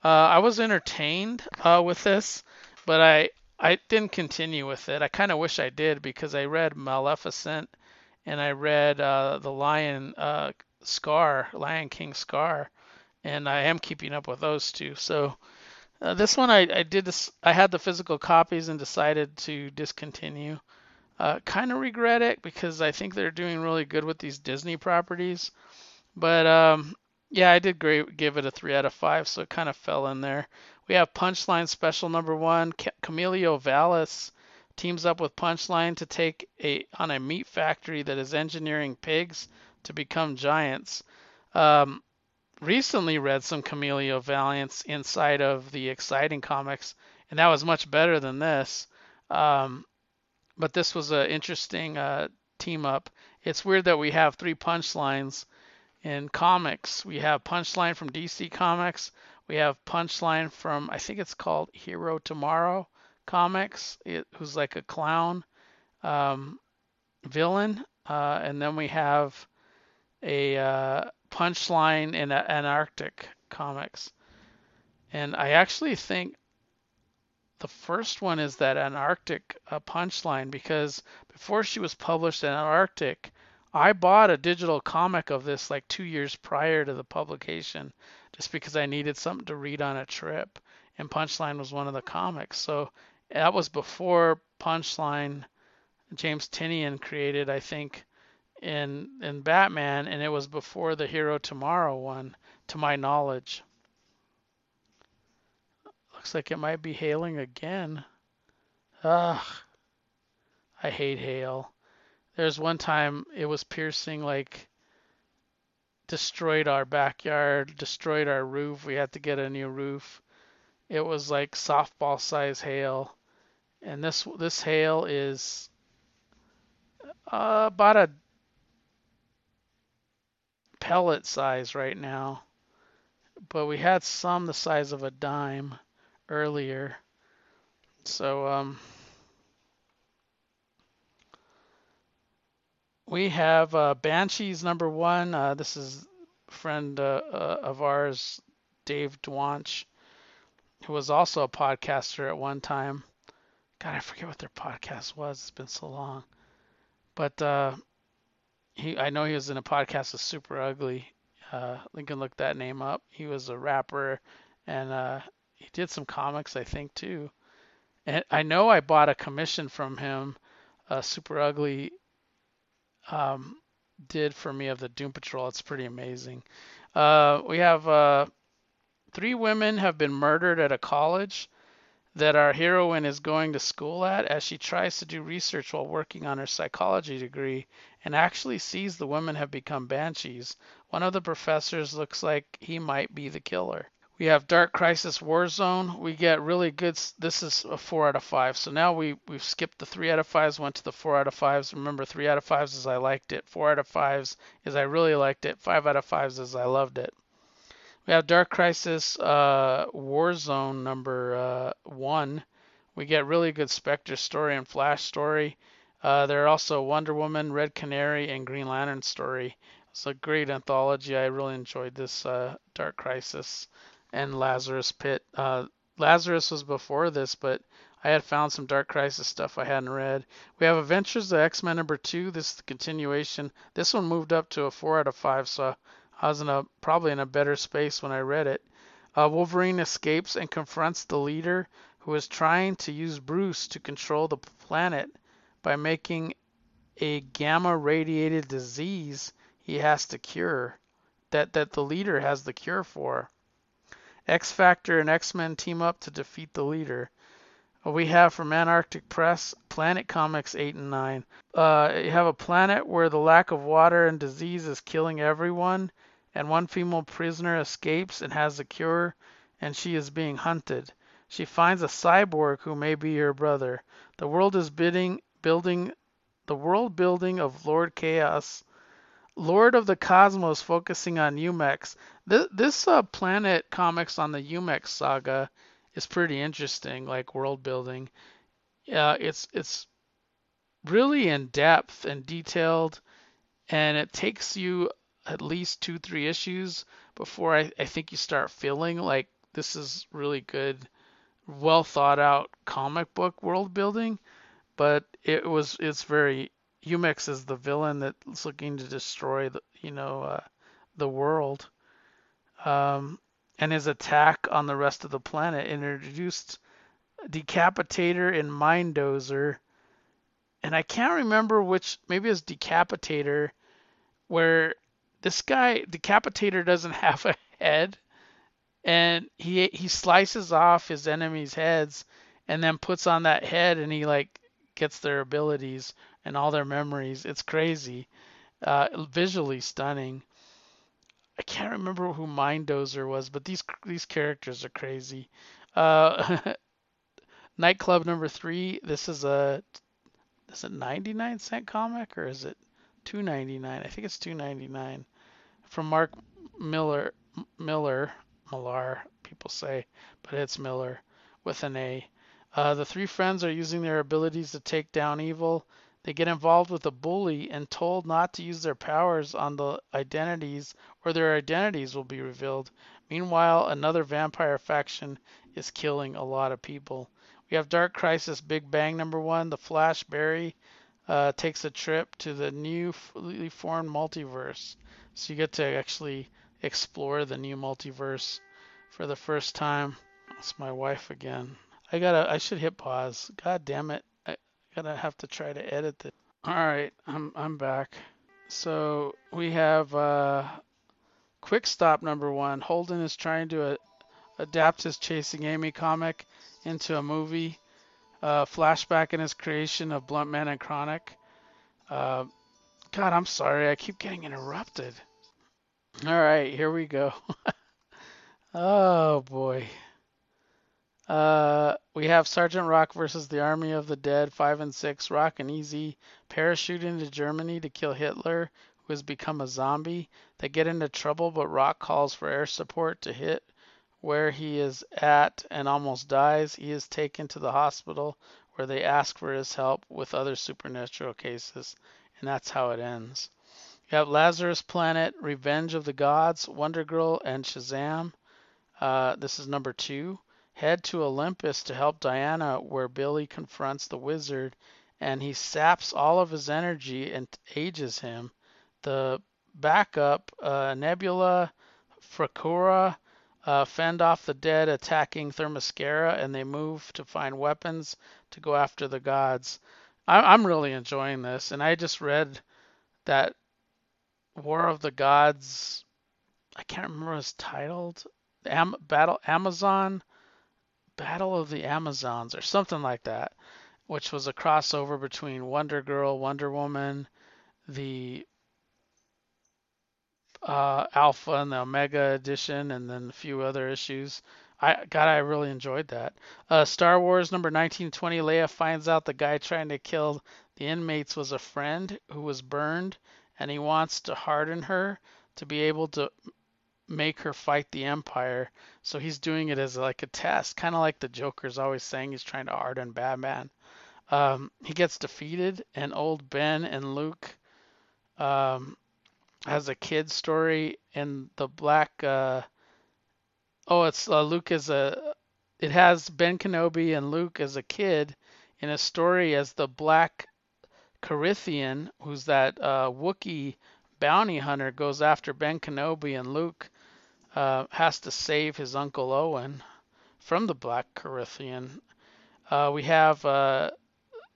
Uh, I was entertained uh, with this, but I I didn't continue with it. I kind of wish I did because I read Maleficent and I read uh, the Lion uh, Scar, Lion King Scar, and I am keeping up with those two. So uh, this one I, I did this. I had the physical copies and decided to discontinue. Uh, kind of regret it because I think they're doing really good with these Disney properties. But um, yeah, I did great, give it a three out of five, so it kind of fell in there. We have Punchline Special Number One. Camilo Vallis teams up with Punchline to take a on a meat factory that is engineering pigs to become giants. Um, recently read some Camilo Vallis inside of the Exciting comics, and that was much better than this. Um, but this was an interesting uh, team up. It's weird that we have three punchlines in comics. We have Punchline from DC Comics. We have Punchline from I think it's called Hero Tomorrow Comics, it, who's like a clown um, villain, uh, and then we have a uh, Punchline in a, Anarctic Comics. And I actually think the first one is that Anarctic uh, Punchline because before she was published in Antarctic, I bought a digital comic of this like two years prior to the publication just because I needed something to read on a trip. And Punchline was one of the comics. So that was before Punchline James Tynion created, I think, in in Batman, and it was before the Hero Tomorrow one, to my knowledge. Looks like it might be hailing again. Ugh. I hate hail. There's one time it was piercing like destroyed our backyard, destroyed our roof. We had to get a new roof. It was like softball size hail. And this this hail is uh, about a pellet size right now. But we had some the size of a dime earlier. So um we have uh, Banshees number one. Uh, this is a friend uh, uh, of ours, Dave Dwonch, who was also a podcaster at one time. God, I forget what their podcast was. It's been so long. But uh, he, I know he was in a podcast with Super Ugly. Uh, you can look that name up. He was a rapper, and he did some comics, I think, too. And I know I bought a commission from him. Super Ugly um, did for me of the Doom Patrol. It's pretty amazing. Uh, we have uh, three women have been murdered at a college that our heroine is going to school at as she tries to do research while working on her psychology degree and actually sees the women have become banshees. One of the professors looks like he might be the killer. We have Dark Crisis Warzone. We get really good. This is a four out of five. So now we we've skipped the three out of fives, went to the four out of fives. Remember, three out of fives is I liked it. Four out of fives is I really liked it. Five out of fives is I loved it. We have Dark Crisis uh, Warzone number uh, one. We get really good Spectre story and Flash story. Uh, there are also Wonder Woman, Red Canary, and Green Lantern story. It's a great anthology. I really enjoyed this uh, Dark Crisis and Lazarus Pit. Uh, Lazarus was before this, but I had found some Dark Crisis stuff I hadn't read. We have Adventures of X Men number two. This is the continuation. This one moved up to a four out of five, so I was in a probably in a better space when I read it. Uh, Wolverine escapes and confronts the leader who is trying to use Bruce to control the planet by making a gamma radiated disease he has to cure that that the leader has the cure for. X Factor and X Men team up to defeat the leader. We have from Antarctic Press Planet Comics 8 and 9. Uh, you have a planet where the lack of water and disease is killing everyone, and one female prisoner escapes and has a cure, and she is being hunted. She finds a cyborg who may be her brother. The world is bidding, building the world building of Lord Chaos Lord of the Cosmos focusing on Umex. This, this uh, Planet comics on the Umex saga is pretty interesting, like world building. Uh, it's it's really in depth and detailed, and it takes you at least two three issues before I, I think you start feeling like this is really good, well thought out comic book world building. But it was it's very Umex is the villain that's looking to destroy the you know uh, the world. Um, and his attack on the rest of the planet introduced Decapitator and Minddozer. And I can't remember which, maybe it's Decapitator, where this guy, Decapitator, doesn't *laughs* have a head. And he he slices off his enemies' heads and then puts on that head and he like gets their abilities and all their memories. It's crazy, uh, visually stunning. I can't remember who Minddozer was, but these these characters are crazy. Uh, *laughs* Nightclub number three. This is a is it 99 cent comic or is it 2.99? I think it's 2.99 from Mark Miller Miller Millar people say, but it's Miller with an A. Uh, the three friends are using their abilities to take down evil. They get involved with a bully and told not to use their powers on the identities or their identities will be revealed. Meanwhile, another vampire faction is killing a lot of people. We have Dark Crisis Big Bang number one. The Flash Barry uh, takes a trip to the new fully formed multiverse. So you get to actually explore the new multiverse for the first time. It's my wife again. I gotta. I should hit pause. God damn it. I gotta have to try to edit this. All right, I'm I'm back. So we have uh, quick stop number one. Holden is trying to uh, adapt his Chasing Amy comic into a movie. Uh, flashback in his creation of Blunt Man and Chronic. Uh, God, I'm sorry. I keep getting interrupted. All right, here we go. *laughs* oh boy. Uh, we have Sergeant Rock versus the Army of the Dead, 5 and 6. Rock and Easy parachute into Germany to kill Hitler, who has become a zombie. They get into trouble, but Rock calls for air support to hit where he is at and almost dies. He is taken to the hospital where they ask for his help with other supernatural cases, and that's how it ends. You have Lazarus Planet, Revenge of the Gods, Wonder Girl, and Shazam. Uh, this is number two head to Olympus to help Diana, where Billy confronts the wizard and he saps all of his energy and ages him. The backup, uh, Nubia, Fracura, uh, fend off the dead attacking Themyscira, and they move to find weapons to go after the gods. I- I'm really enjoying this, and I just read that War of the Gods. I can't remember what it's titled. Am- Battle Amazon Battle of the Amazons or something like that, which was a crossover between Wonder Girl, Wonder Woman, the uh, Alpha and the Omega edition, and then a few other issues. I God, I really enjoyed that. Uh, Star Wars number 1920. Leia finds out the guy trying to kill the inmates was a friend who was burned, and he wants to harden her to be able to make her fight the Empire. So he's doing it as like a test, kind of like the Joker's always saying he's trying to harden Batman. Um, he gets defeated, and old Ben and Luke um, has a kid story, and the black. Uh, oh, it's uh, Luke is a. It has Ben Kenobi and Luke as a kid in a story as the black Krrsantan, who's that uh, Wookiee bounty hunter, goes after Ben Kenobi, and Luke uh, has to save his uncle Owen from the Black Krrsantan. Uh, we have uh,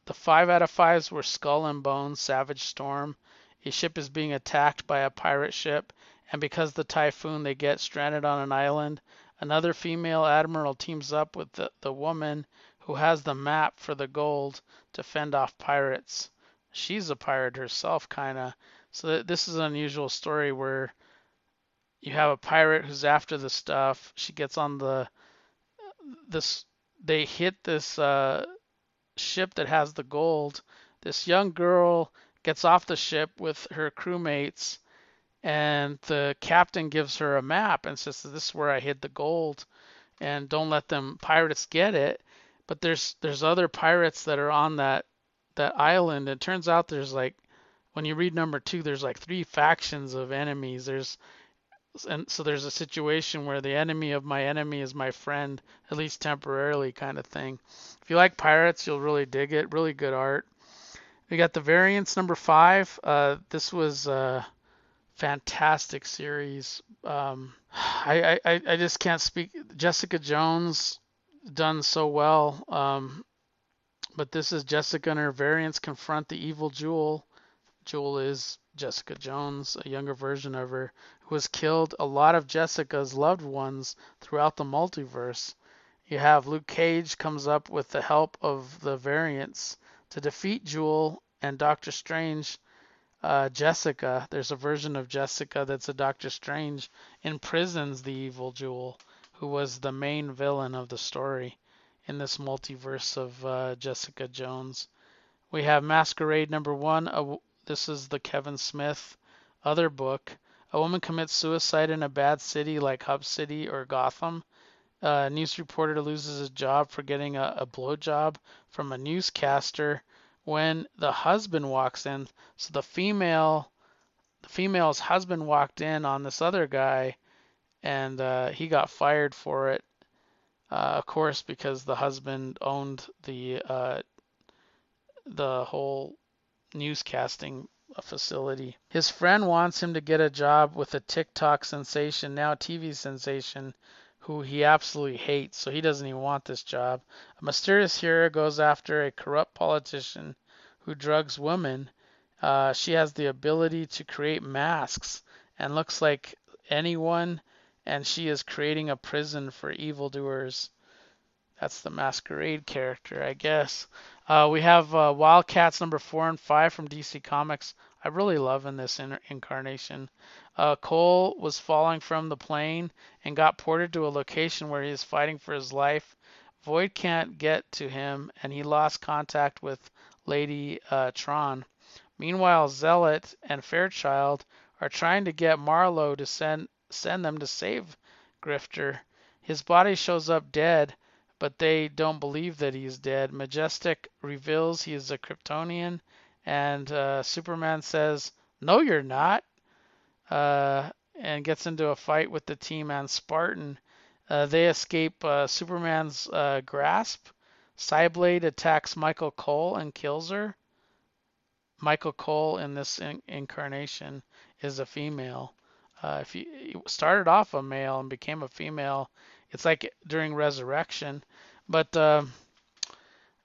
the five out of fives were Skull and Bones, Savage Storm. A ship is being attacked by a pirate ship, and because the typhoon, they get stranded on an island. Another female admiral teams up with the, the woman who has the map for the gold to fend off pirates. She's a pirate herself, kind of. So this is an unusual story where you have a pirate who's after the stuff. She gets on the this. They hit this uh, ship that has the gold. This young girl gets off the ship with her crewmates, and the captain gives her a map and says, "This is where I hid the gold, and don't let them pirates get it." But there's there's other pirates that are on that that island. It turns out there's like when you read number two, there's like three factions of enemies. There's and so there's a situation where the enemy of my enemy is my friend, at least temporarily, kind of thing. If you like pirates, you'll really dig it. Really good art. We got the variants number five. Uh, this was a fantastic series. Um, I, I I just can't speak. Jessica Jones done so well. Um, but this is Jessica and her variants confront the evil Jewel. Jewel is Jessica Jones, a younger version of her, who has killed a lot of Jessica's loved ones throughout the multiverse. You have Luke Cage comes up with the help of the variants to defeat Jewel and Doctor Strange. Uh, Jessica, there's a version of Jessica that's a Doctor Strange, imprisons the evil Jewel, who was the main villain of the story in this multiverse of uh, Jessica Jones. We have Masquerade number one. Uh, this is the Kevin Smith other book. A woman commits suicide in a bad city like Hub City or Gotham. A news reporter loses his job for getting a, a blowjob from a newscaster when the husband walks in. So the female, the female's husband walked in on this other guy, and uh, he got fired for it. Uh, of course, because the husband owned the uh, the whole newscasting facility. His friend wants him to get a job with a TikTok sensation, now TV sensation, who he absolutely hates, so he doesn't even want this job. A mysterious hero goes after a corrupt politician who drugs women. Uh, she has the ability to create masks and looks like anyone, and she is creating a prison for evildoers. That's the masquerade character, I guess. Uh, we have uh, Wildcats number four and five from DC Comics. I really love in this in- incarnation. Uh, Cole was falling from the plane and got ported to a location where he is fighting for his life. Void can't get to him, and he lost contact with Lady uh, Tron. Meanwhile, Zealot and Fairchild are trying to get Marlowe to send send them to save Grifter. His body shows up dead, but they don't believe that he's dead. Majestic reveals he is a Kryptonian and uh, Superman says, "No, you're not," uh, and gets into a fight with the team and Spartan. Uh, they escape uh, Superman's uh, grasp. Cyblade attacks Michael Cole and kills her. Michael Cole in this in- incarnation is a female. Uh, if he, he started off a male and became a female, it's like during resurrection. But um,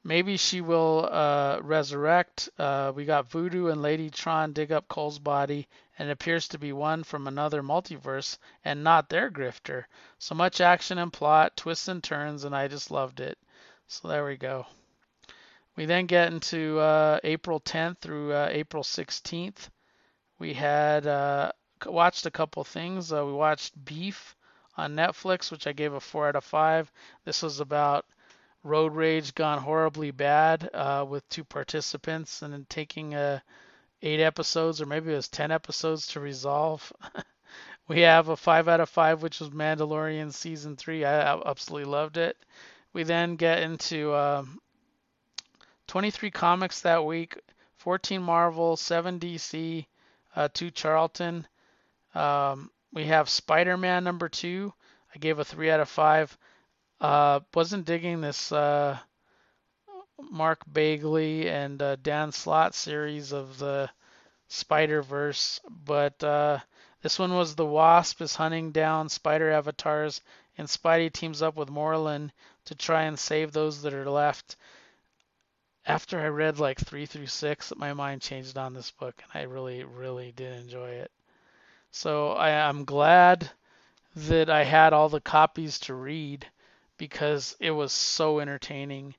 Maybe she will uh, resurrect. Uh, we got Voodoo and Lady Tron dig up Cole's body, and it appears to be one from another multiverse and not their grifter. So much action and plot, twists and turns, and I just loved it. So there we go. We then get into uh, April 10th through uh, April 16th. We had uh, watched a couple things. Uh, we watched Beef on Netflix, which I gave a four out of five. This was about road rage gone horribly bad uh, with two participants and then taking uh, eight episodes or maybe it was 10 episodes to resolve. *laughs* we have a five out of five, which was Mandalorian season three. I absolutely loved it. We then get into um, 23 comics that week, 14 Marvel, 7 DC, uh, 2 Charlton. Um, we have Spider-Man number two. I gave a three out of five. Uh, wasn't digging this uh, Mark Bagley and uh, Dan Slott series of the Spider Verse, but uh, this one was the Wasp is hunting down spider avatars, and Spidey teams up with Morlun to try and save those that are left. After I read like three through six, my mind changed on this book, and I really, really did enjoy it. So I, I'm glad that I had all the copies to read because it was so entertaining.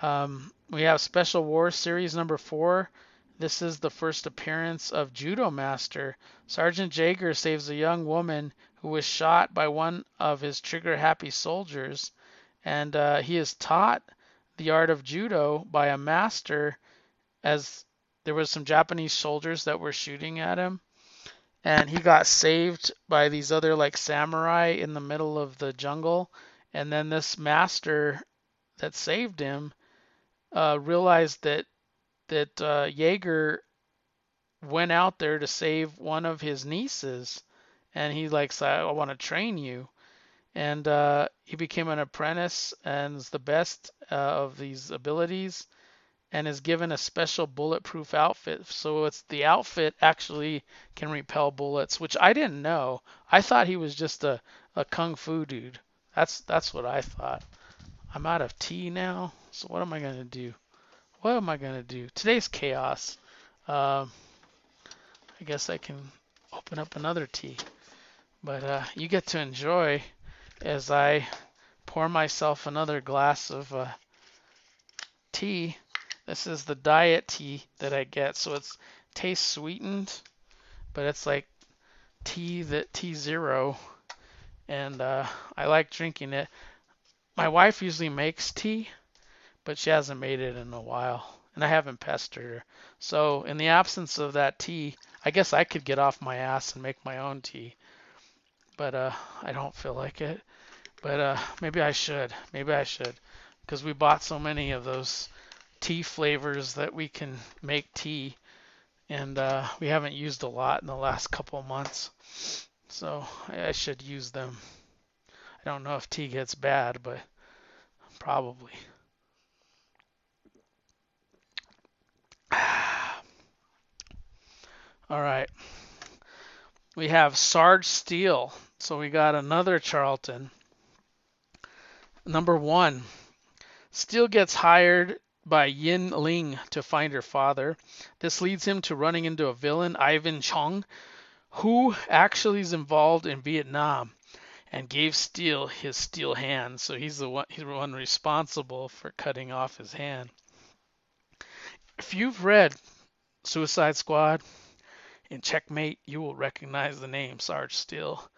Um, we have Special War Series number four. This is the first appearance of Judo Master. Sergeant Jaeger saves a young woman who was shot by one of his trigger happy soldiers, and uh, he is taught the art of judo by a master as there was some Japanese soldiers that were shooting at him and he got saved by these other like samurai in the middle of the jungle. And then this master that saved him uh, realized that that uh, Jaeger went out there to save one of his nieces, and he like said, "I want to train you," and uh, he became an apprentice and is the best uh, of these abilities, and is given a special bulletproof outfit. So it's the outfit actually can repel bullets, which I didn't know. I thought he was just a, a kung fu dude. That's that's what I thought. I'm out of tea now, so what am I gonna do? What am I gonna do? Today's chaos. Um, I guess I can open up another tea, but uh, you get to enjoy as I pour myself another glass of uh, tea. This is the diet tea that I get, so it's tastes sweetened, but it's like tea that tea zero, and uh, I like drinking it. My wife usually makes tea, but she hasn't made it in a while, and I haven't pestered her. So in the absence of that tea, I guess I could get off my ass and make my own tea, but uh, I don't feel like it. But uh, maybe I should. Maybe I should, because we bought so many of those tea flavors that we can make tea, and uh, we haven't used a lot in the last couple months. So I should use them. I don't know if tea gets bad, but probably. *sighs* All right. We have Sarge Steel. So we got another Charlton. Number one. Steel gets hired by Yin Ling to find her father. This leads him to running into a villain, Ivan Chong, who actually is involved in Vietnam and gave Steel his steel hand. So he's the one he's the one responsible for cutting off his hand. If you've read Suicide Squad and Checkmate, you will recognize the name Sarge Steel.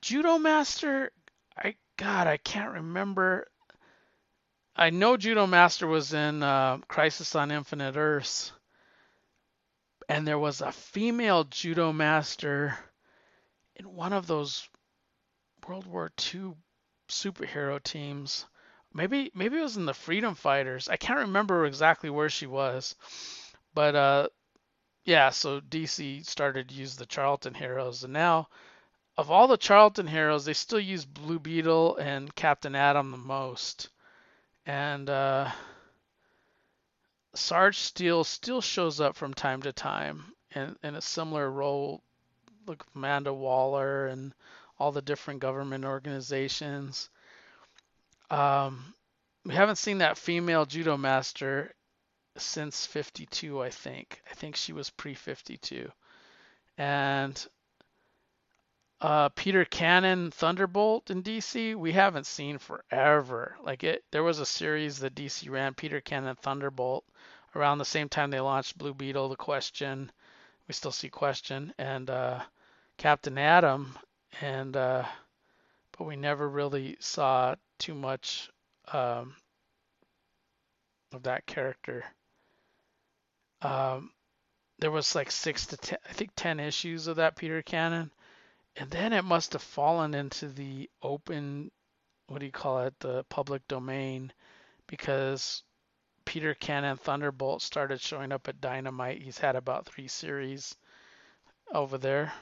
Judo Master, I God, I can't remember. I know Judo Master was in uh, Crisis on Infinite Earths, and there was a female Judo Master in one of those World War II superhero teams. Maybe maybe it was in the Freedom Fighters. I can't remember exactly where she was, but uh, yeah. So DC started to use the Charlton heroes, and now of all the Charlton heroes, they still use Blue Beetle and Captain Atom the most, and uh, Sarge Steel still shows up from time to time in, in a similar role, like Amanda Waller and all the different government organizations. Um, we haven't seen that female judo master since 52, I think. I think she was pre 52. And uh, Peter Cannon Thunderbolt in DC, we haven't seen forever. Like it, there was a series that DC ran, Peter Cannon Thunderbolt, around the same time they launched Blue Beetle, The Question, we still see Question and uh, Captain Atom, and uh, but we never really saw too much um, of that character. Um, there was like six to ten, I think ten issues of that Peter Cannon, and then it must have fallen into the open, what do you call it, the public domain, because Peter Cannon Thunderbolt started showing up at Dynamite. He's had about three series over there.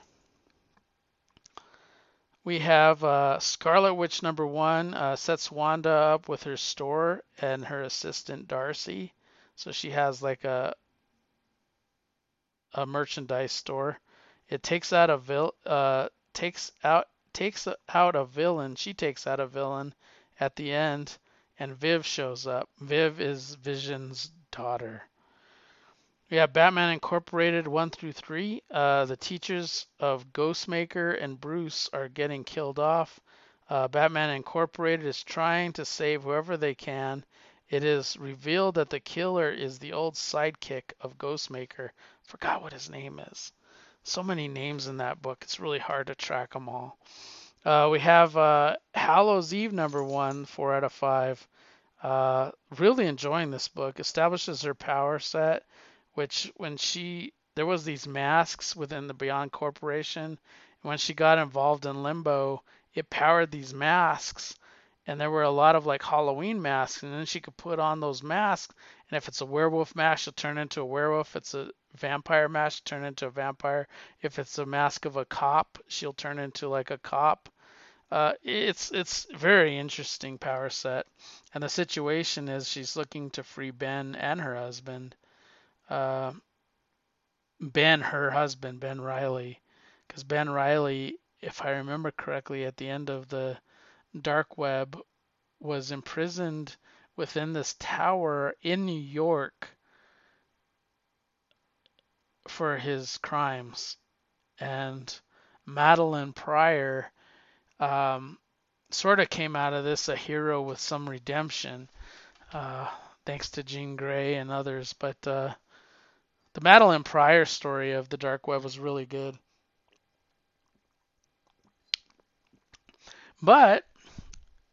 We have uh, Scarlet Witch number one uh, sets Wanda up with her store and her assistant Darcy. So she has like a a merchandise store. It takes out a vil- uh, takes out takes out a villain. She takes out a villain at the end, and Viv shows up. Viv is Vision's daughter. We have Batman Incorporated 1 through 3. Uh, the teachers of Ghostmaker and Bruce are getting killed off. Uh, Batman Incorporated is trying to save whoever they can. It is revealed that the killer is the old sidekick of Ghostmaker. Forgot what his name is. So many names in that book, it's really hard to track them all. Uh, we have uh, Hallows Eve number one, four out of five. Uh, really enjoying this book. Establishes her power set which when she there was these masks within the Beyond Corporation, when she got involved in Limbo, it powered these masks, and there were a lot of like Halloween masks, and then she could put on those masks, and if it's a werewolf mask, she'll turn into a werewolf. If it's a vampire mask, turn into a vampire. If it's a mask of a cop, she'll turn into like a cop. Uh, it's it's very interesting power set, and the situation is she's looking to free Ben and her husband uh, Ben, her husband, Ben Riley, because Ben Riley, if I remember correctly, at the end of the dark web, was imprisoned within this tower in New York for his crimes. And Madelyne Pryor um, sort of came out of this a hero with some redemption, uh, thanks to Jean Grey and others. But uh, the Madelyne Pryor story of the dark web was really good. But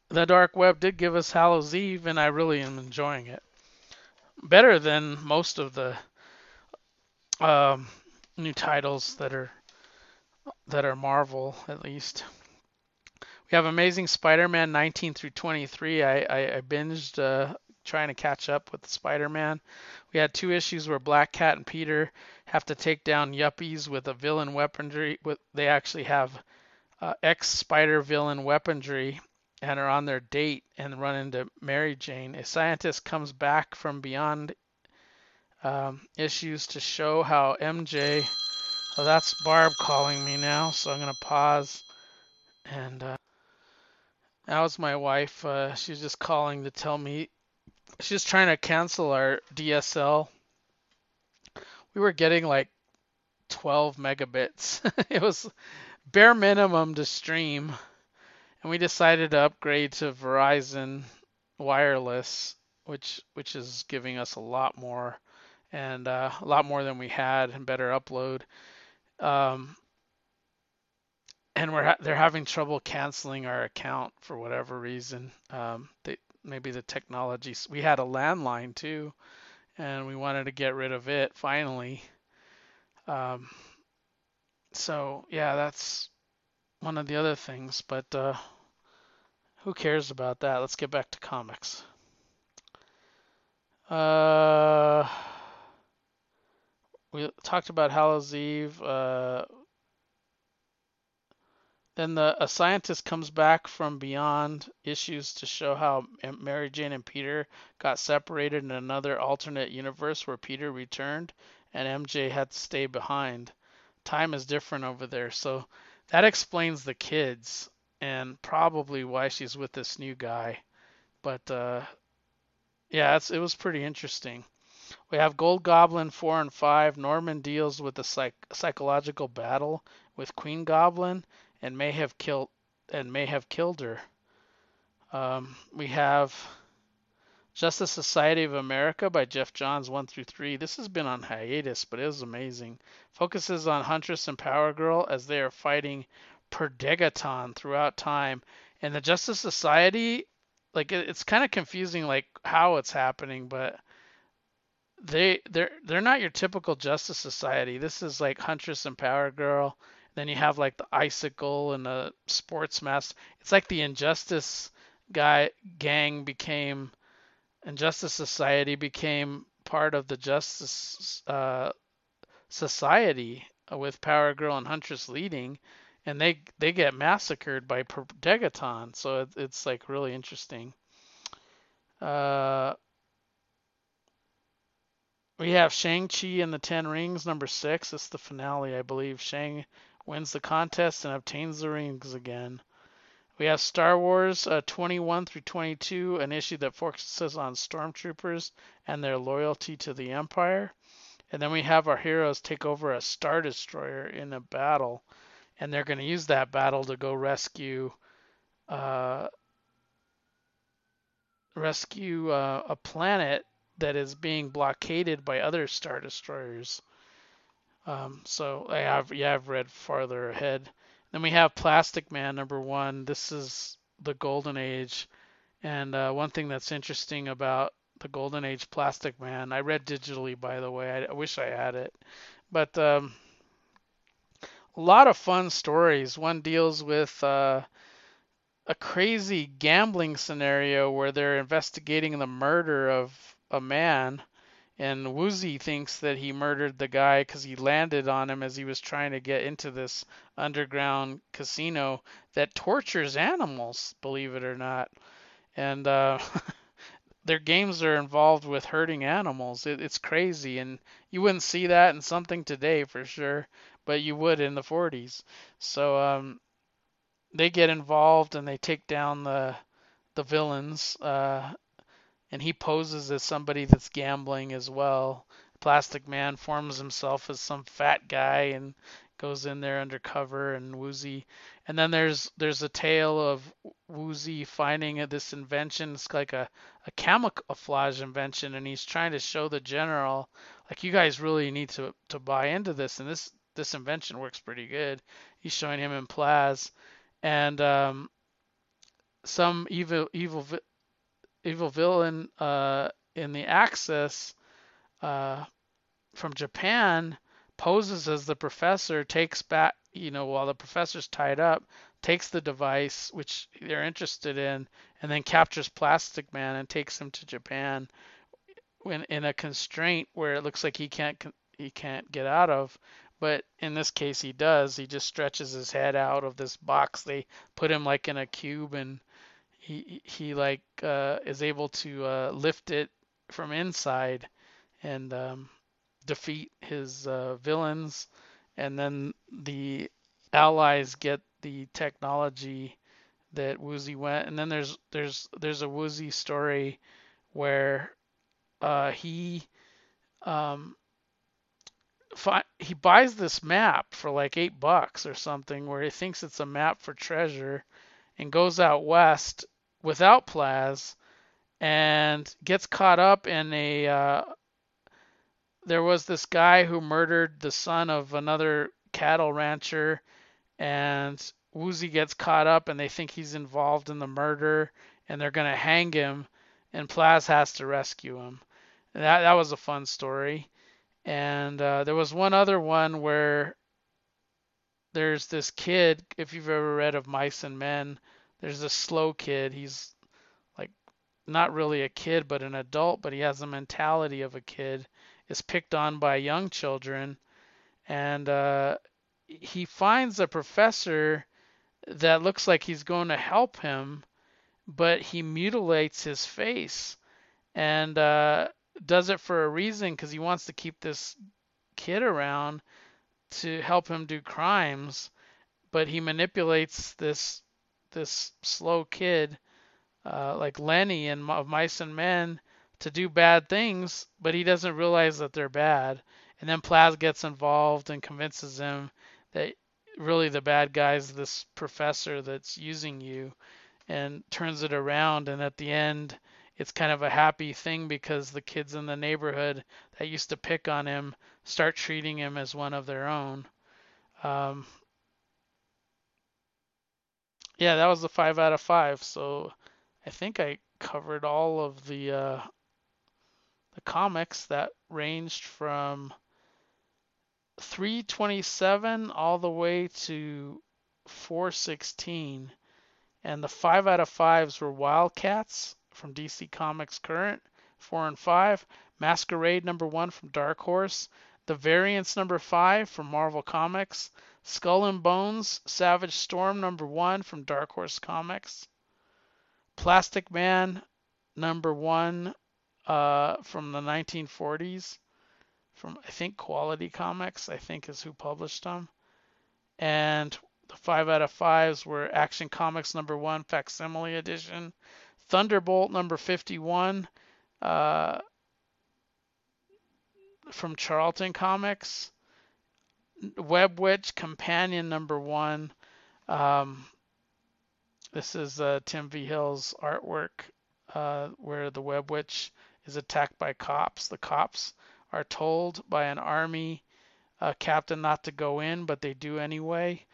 the dark web did give us Hallows Eve, and I really am enjoying it. Better than most of the um, new titles that are that are Marvel, at least. We have Amazing Spider-Man 19 through 23. I, I, I binged uh, trying to catch up with Spider-Man. We had two issues where Black Cat and Peter have to take down yuppies with a villain weaponry. With they actually have uh, ex-Spider villain weaponry and are on their date and run into Mary Jane. A scientist comes back from beyond um, issues to show how MJ. Oh, that's Barb calling me now, so I'm gonna pause and. Uh, that was my wife. Uh, she's just calling to tell me she's trying to cancel our DSL. We were getting like 12 megabits. *laughs* it was bare minimum to stream. And we decided to upgrade to Verizon wireless, which which is giving us a lot more and uh, a lot more than we had and better upload. Um, and we're ha- they're having trouble canceling our account for whatever reason. Um, they maybe the technology. We had a landline too, and we wanted to get rid of it finally. Um, so yeah, that's one of the other things. But uh, who cares about that? Let's get back to comics. Uh, we talked about Hallows Eve. Uh, then the, a scientist comes back from beyond issues to show how Mary Jane and Peter got separated in another alternate universe where Peter returned and MJ had to stay behind. Time is different over there, so that explains the kids and probably why she's with this new guy. But uh, yeah, it was pretty interesting. We have Gold Goblin 4 and 5. Norman deals with a psych- psychological battle with Queen Goblin and may have killed and may have killed her. Um, we have Justice Society of America by Geoff Johns 1 through 3. This has been on hiatus, but it was amazing. Focuses on Huntress and Power Girl as they are fighting Per Degaton throughout time. And the Justice Society, like it's kind of confusing like how it's happening, but they they're they're not your typical Justice Society. This is like Huntress and Power Girl. Then you have like the Icicle and the Sports Master. It's like the Injustice guy gang became Injustice Society became part of the Justice uh, Society with Power Girl and Huntress leading, and they they get massacred by Degaton. So it, it's like really interesting. Uh, we have Shang-Chi and the Ten Rings, number six. It's the finale, I believe. Shang wins the contest and obtains the rings again. We have Star Wars uh, 21 through 22, an issue that focuses on stormtroopers and their loyalty to the Empire. And then we have our heroes take over a Star Destroyer in a battle, and they're going to use that battle to go rescue uh, rescue uh, a planet that is being blockaded by other Star Destroyers. Um, so I have yeah I've read farther ahead. Then we have Plastic Man number one. This is the Golden Age, and uh, one thing that's interesting about the Golden Age Plastic Man, I read digitally by the way. I, I wish I had it, but um, a lot of fun stories. One deals with uh, a crazy gambling scenario where they're investigating the murder of a man and Woozy thinks that he murdered the guy because he landed on him as he was trying to get into this underground casino that tortures animals, believe it or not. And uh, *laughs* their games are involved with hurting animals. It, it's crazy, and you wouldn't see that in something today for sure, but you would in the 40s. So um, they get involved and they take down the the villains. Uh, and he poses as somebody that's gambling as well. Plastic Man forms himself as some fat guy and goes in there undercover and Woozy. And then there's there's a tale of Woozy finding this invention. It's like a, a camouflage invention, and he's trying to show the general, like you guys really need to to buy into this. And this this invention works pretty good. He's showing him in Plaz, and um, some evil evil evil villain uh, in the Axis uh, from Japan poses as the professor, takes back, you know, while the professor's tied up, takes the device which they're interested in, and then captures Plastic Man and takes him to Japan when in a constraint where it looks like he can't he can't get out of. But in this case, he does. He just stretches his head out of this box. They put him like in a cube and he he like uh, is able to uh, lift it from inside and um, defeat his uh, villains, and then the allies get the technology that Woozy went. And then there's there's there's a Woozy story where uh, he um, fi- he buys this map for like eight bucks or something, where he thinks it's a map for treasure and goes out west without Plaz and gets caught up in a. Uh, there was this guy who murdered the son of another cattle rancher, and Woozy gets caught up, and they think he's involved in the murder, and they're gonna hang him, and Plaz has to rescue him. And that that was a fun story. And uh, there was one other one where there's this kid, if you've ever read of Mice and Men, there's this slow kid. He's like not really a kid, but an adult, but he has the mentality of a kid. Is picked on by young children, and uh, he finds a professor that looks like he's going to help him, but he mutilates his face and uh, does it for a reason because he wants to keep this kid around to help him do crimes, but he manipulates this this slow kid uh, like Lennie in of Mice and Men to do bad things, but he doesn't realize that they're bad. And then Plaz gets involved and convinces him that really the bad guy is this professor that's using you and turns it around. And at the end, it's kind of a happy thing because the kids in the neighborhood that used to pick on him start treating him as one of their own. Um, yeah, that was the five out of five. So I think I covered all of the uh, the comics that ranged from 327 all the way to 416. And the five out of fives were Wildcats from DC Comics Current, four and five. Masquerade number one from Dark Horse. The Variants number five from Marvel Comics. Skull and Bones, Savage Storm number one from Dark Horse Comics. Plastic Man number one uh, from the 1940s from I think Quality Comics, I think is who published them. And the five out of fives were Action Comics number one, facsimile edition, Thunderbolt number 51 uh, from Charlton Comics, Web Witch Companion number one. Um, this is uh, Tim Vigil's artwork uh, where the Web Witch is attacked by cops. The cops are told by an army uh, captain not to go in, but they do anyway,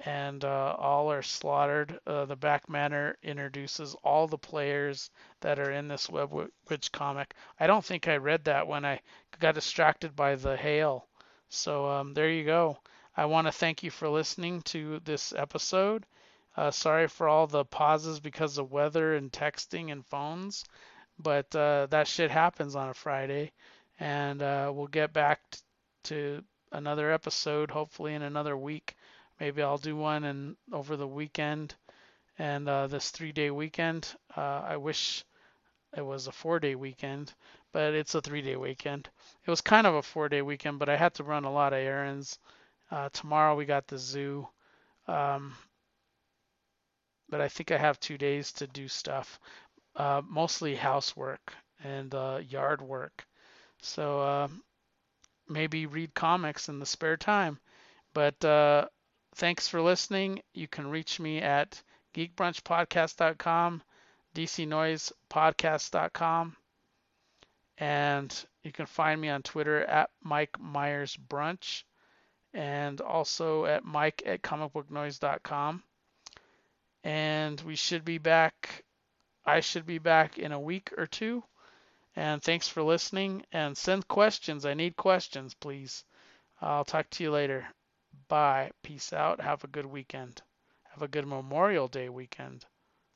and uh, all are slaughtered. Uh, the back manner introduces all the players that are in this Web Witch comic. I don't think I read that when I got distracted by the hail. So um, there you go. I want to thank you for listening to this episode. Uh, sorry for all the pauses because of weather and texting and phones, but uh, that shit happens on a Friday and uh, we'll get back t- to another episode hopefully in another week. Maybe I'll do one and over the weekend and uh, this three day weekend. Uh, I wish it was a four day weekend, but it's a three day weekend. It was kind of a four day weekend, but I had to run a lot of errands. Uh, tomorrow we got the zoo. Um, but I think I have two days to do stuff, uh, mostly housework and uh, yard work. So uh, maybe read comics in the spare time. But thanks for listening. You can reach me at geekbrunchpodcast.com, dcnoisepodcast.com, and you can find me on Twitter at Mike Myers Brunch and also at Mike at comicbooknoise.com. And we should be back. I should be back in a week or two and thanks for listening. And send questions. I need questions, please. I'll talk to you later. Bye. Peace out. Have a good weekend. Have a good Memorial Day weekend.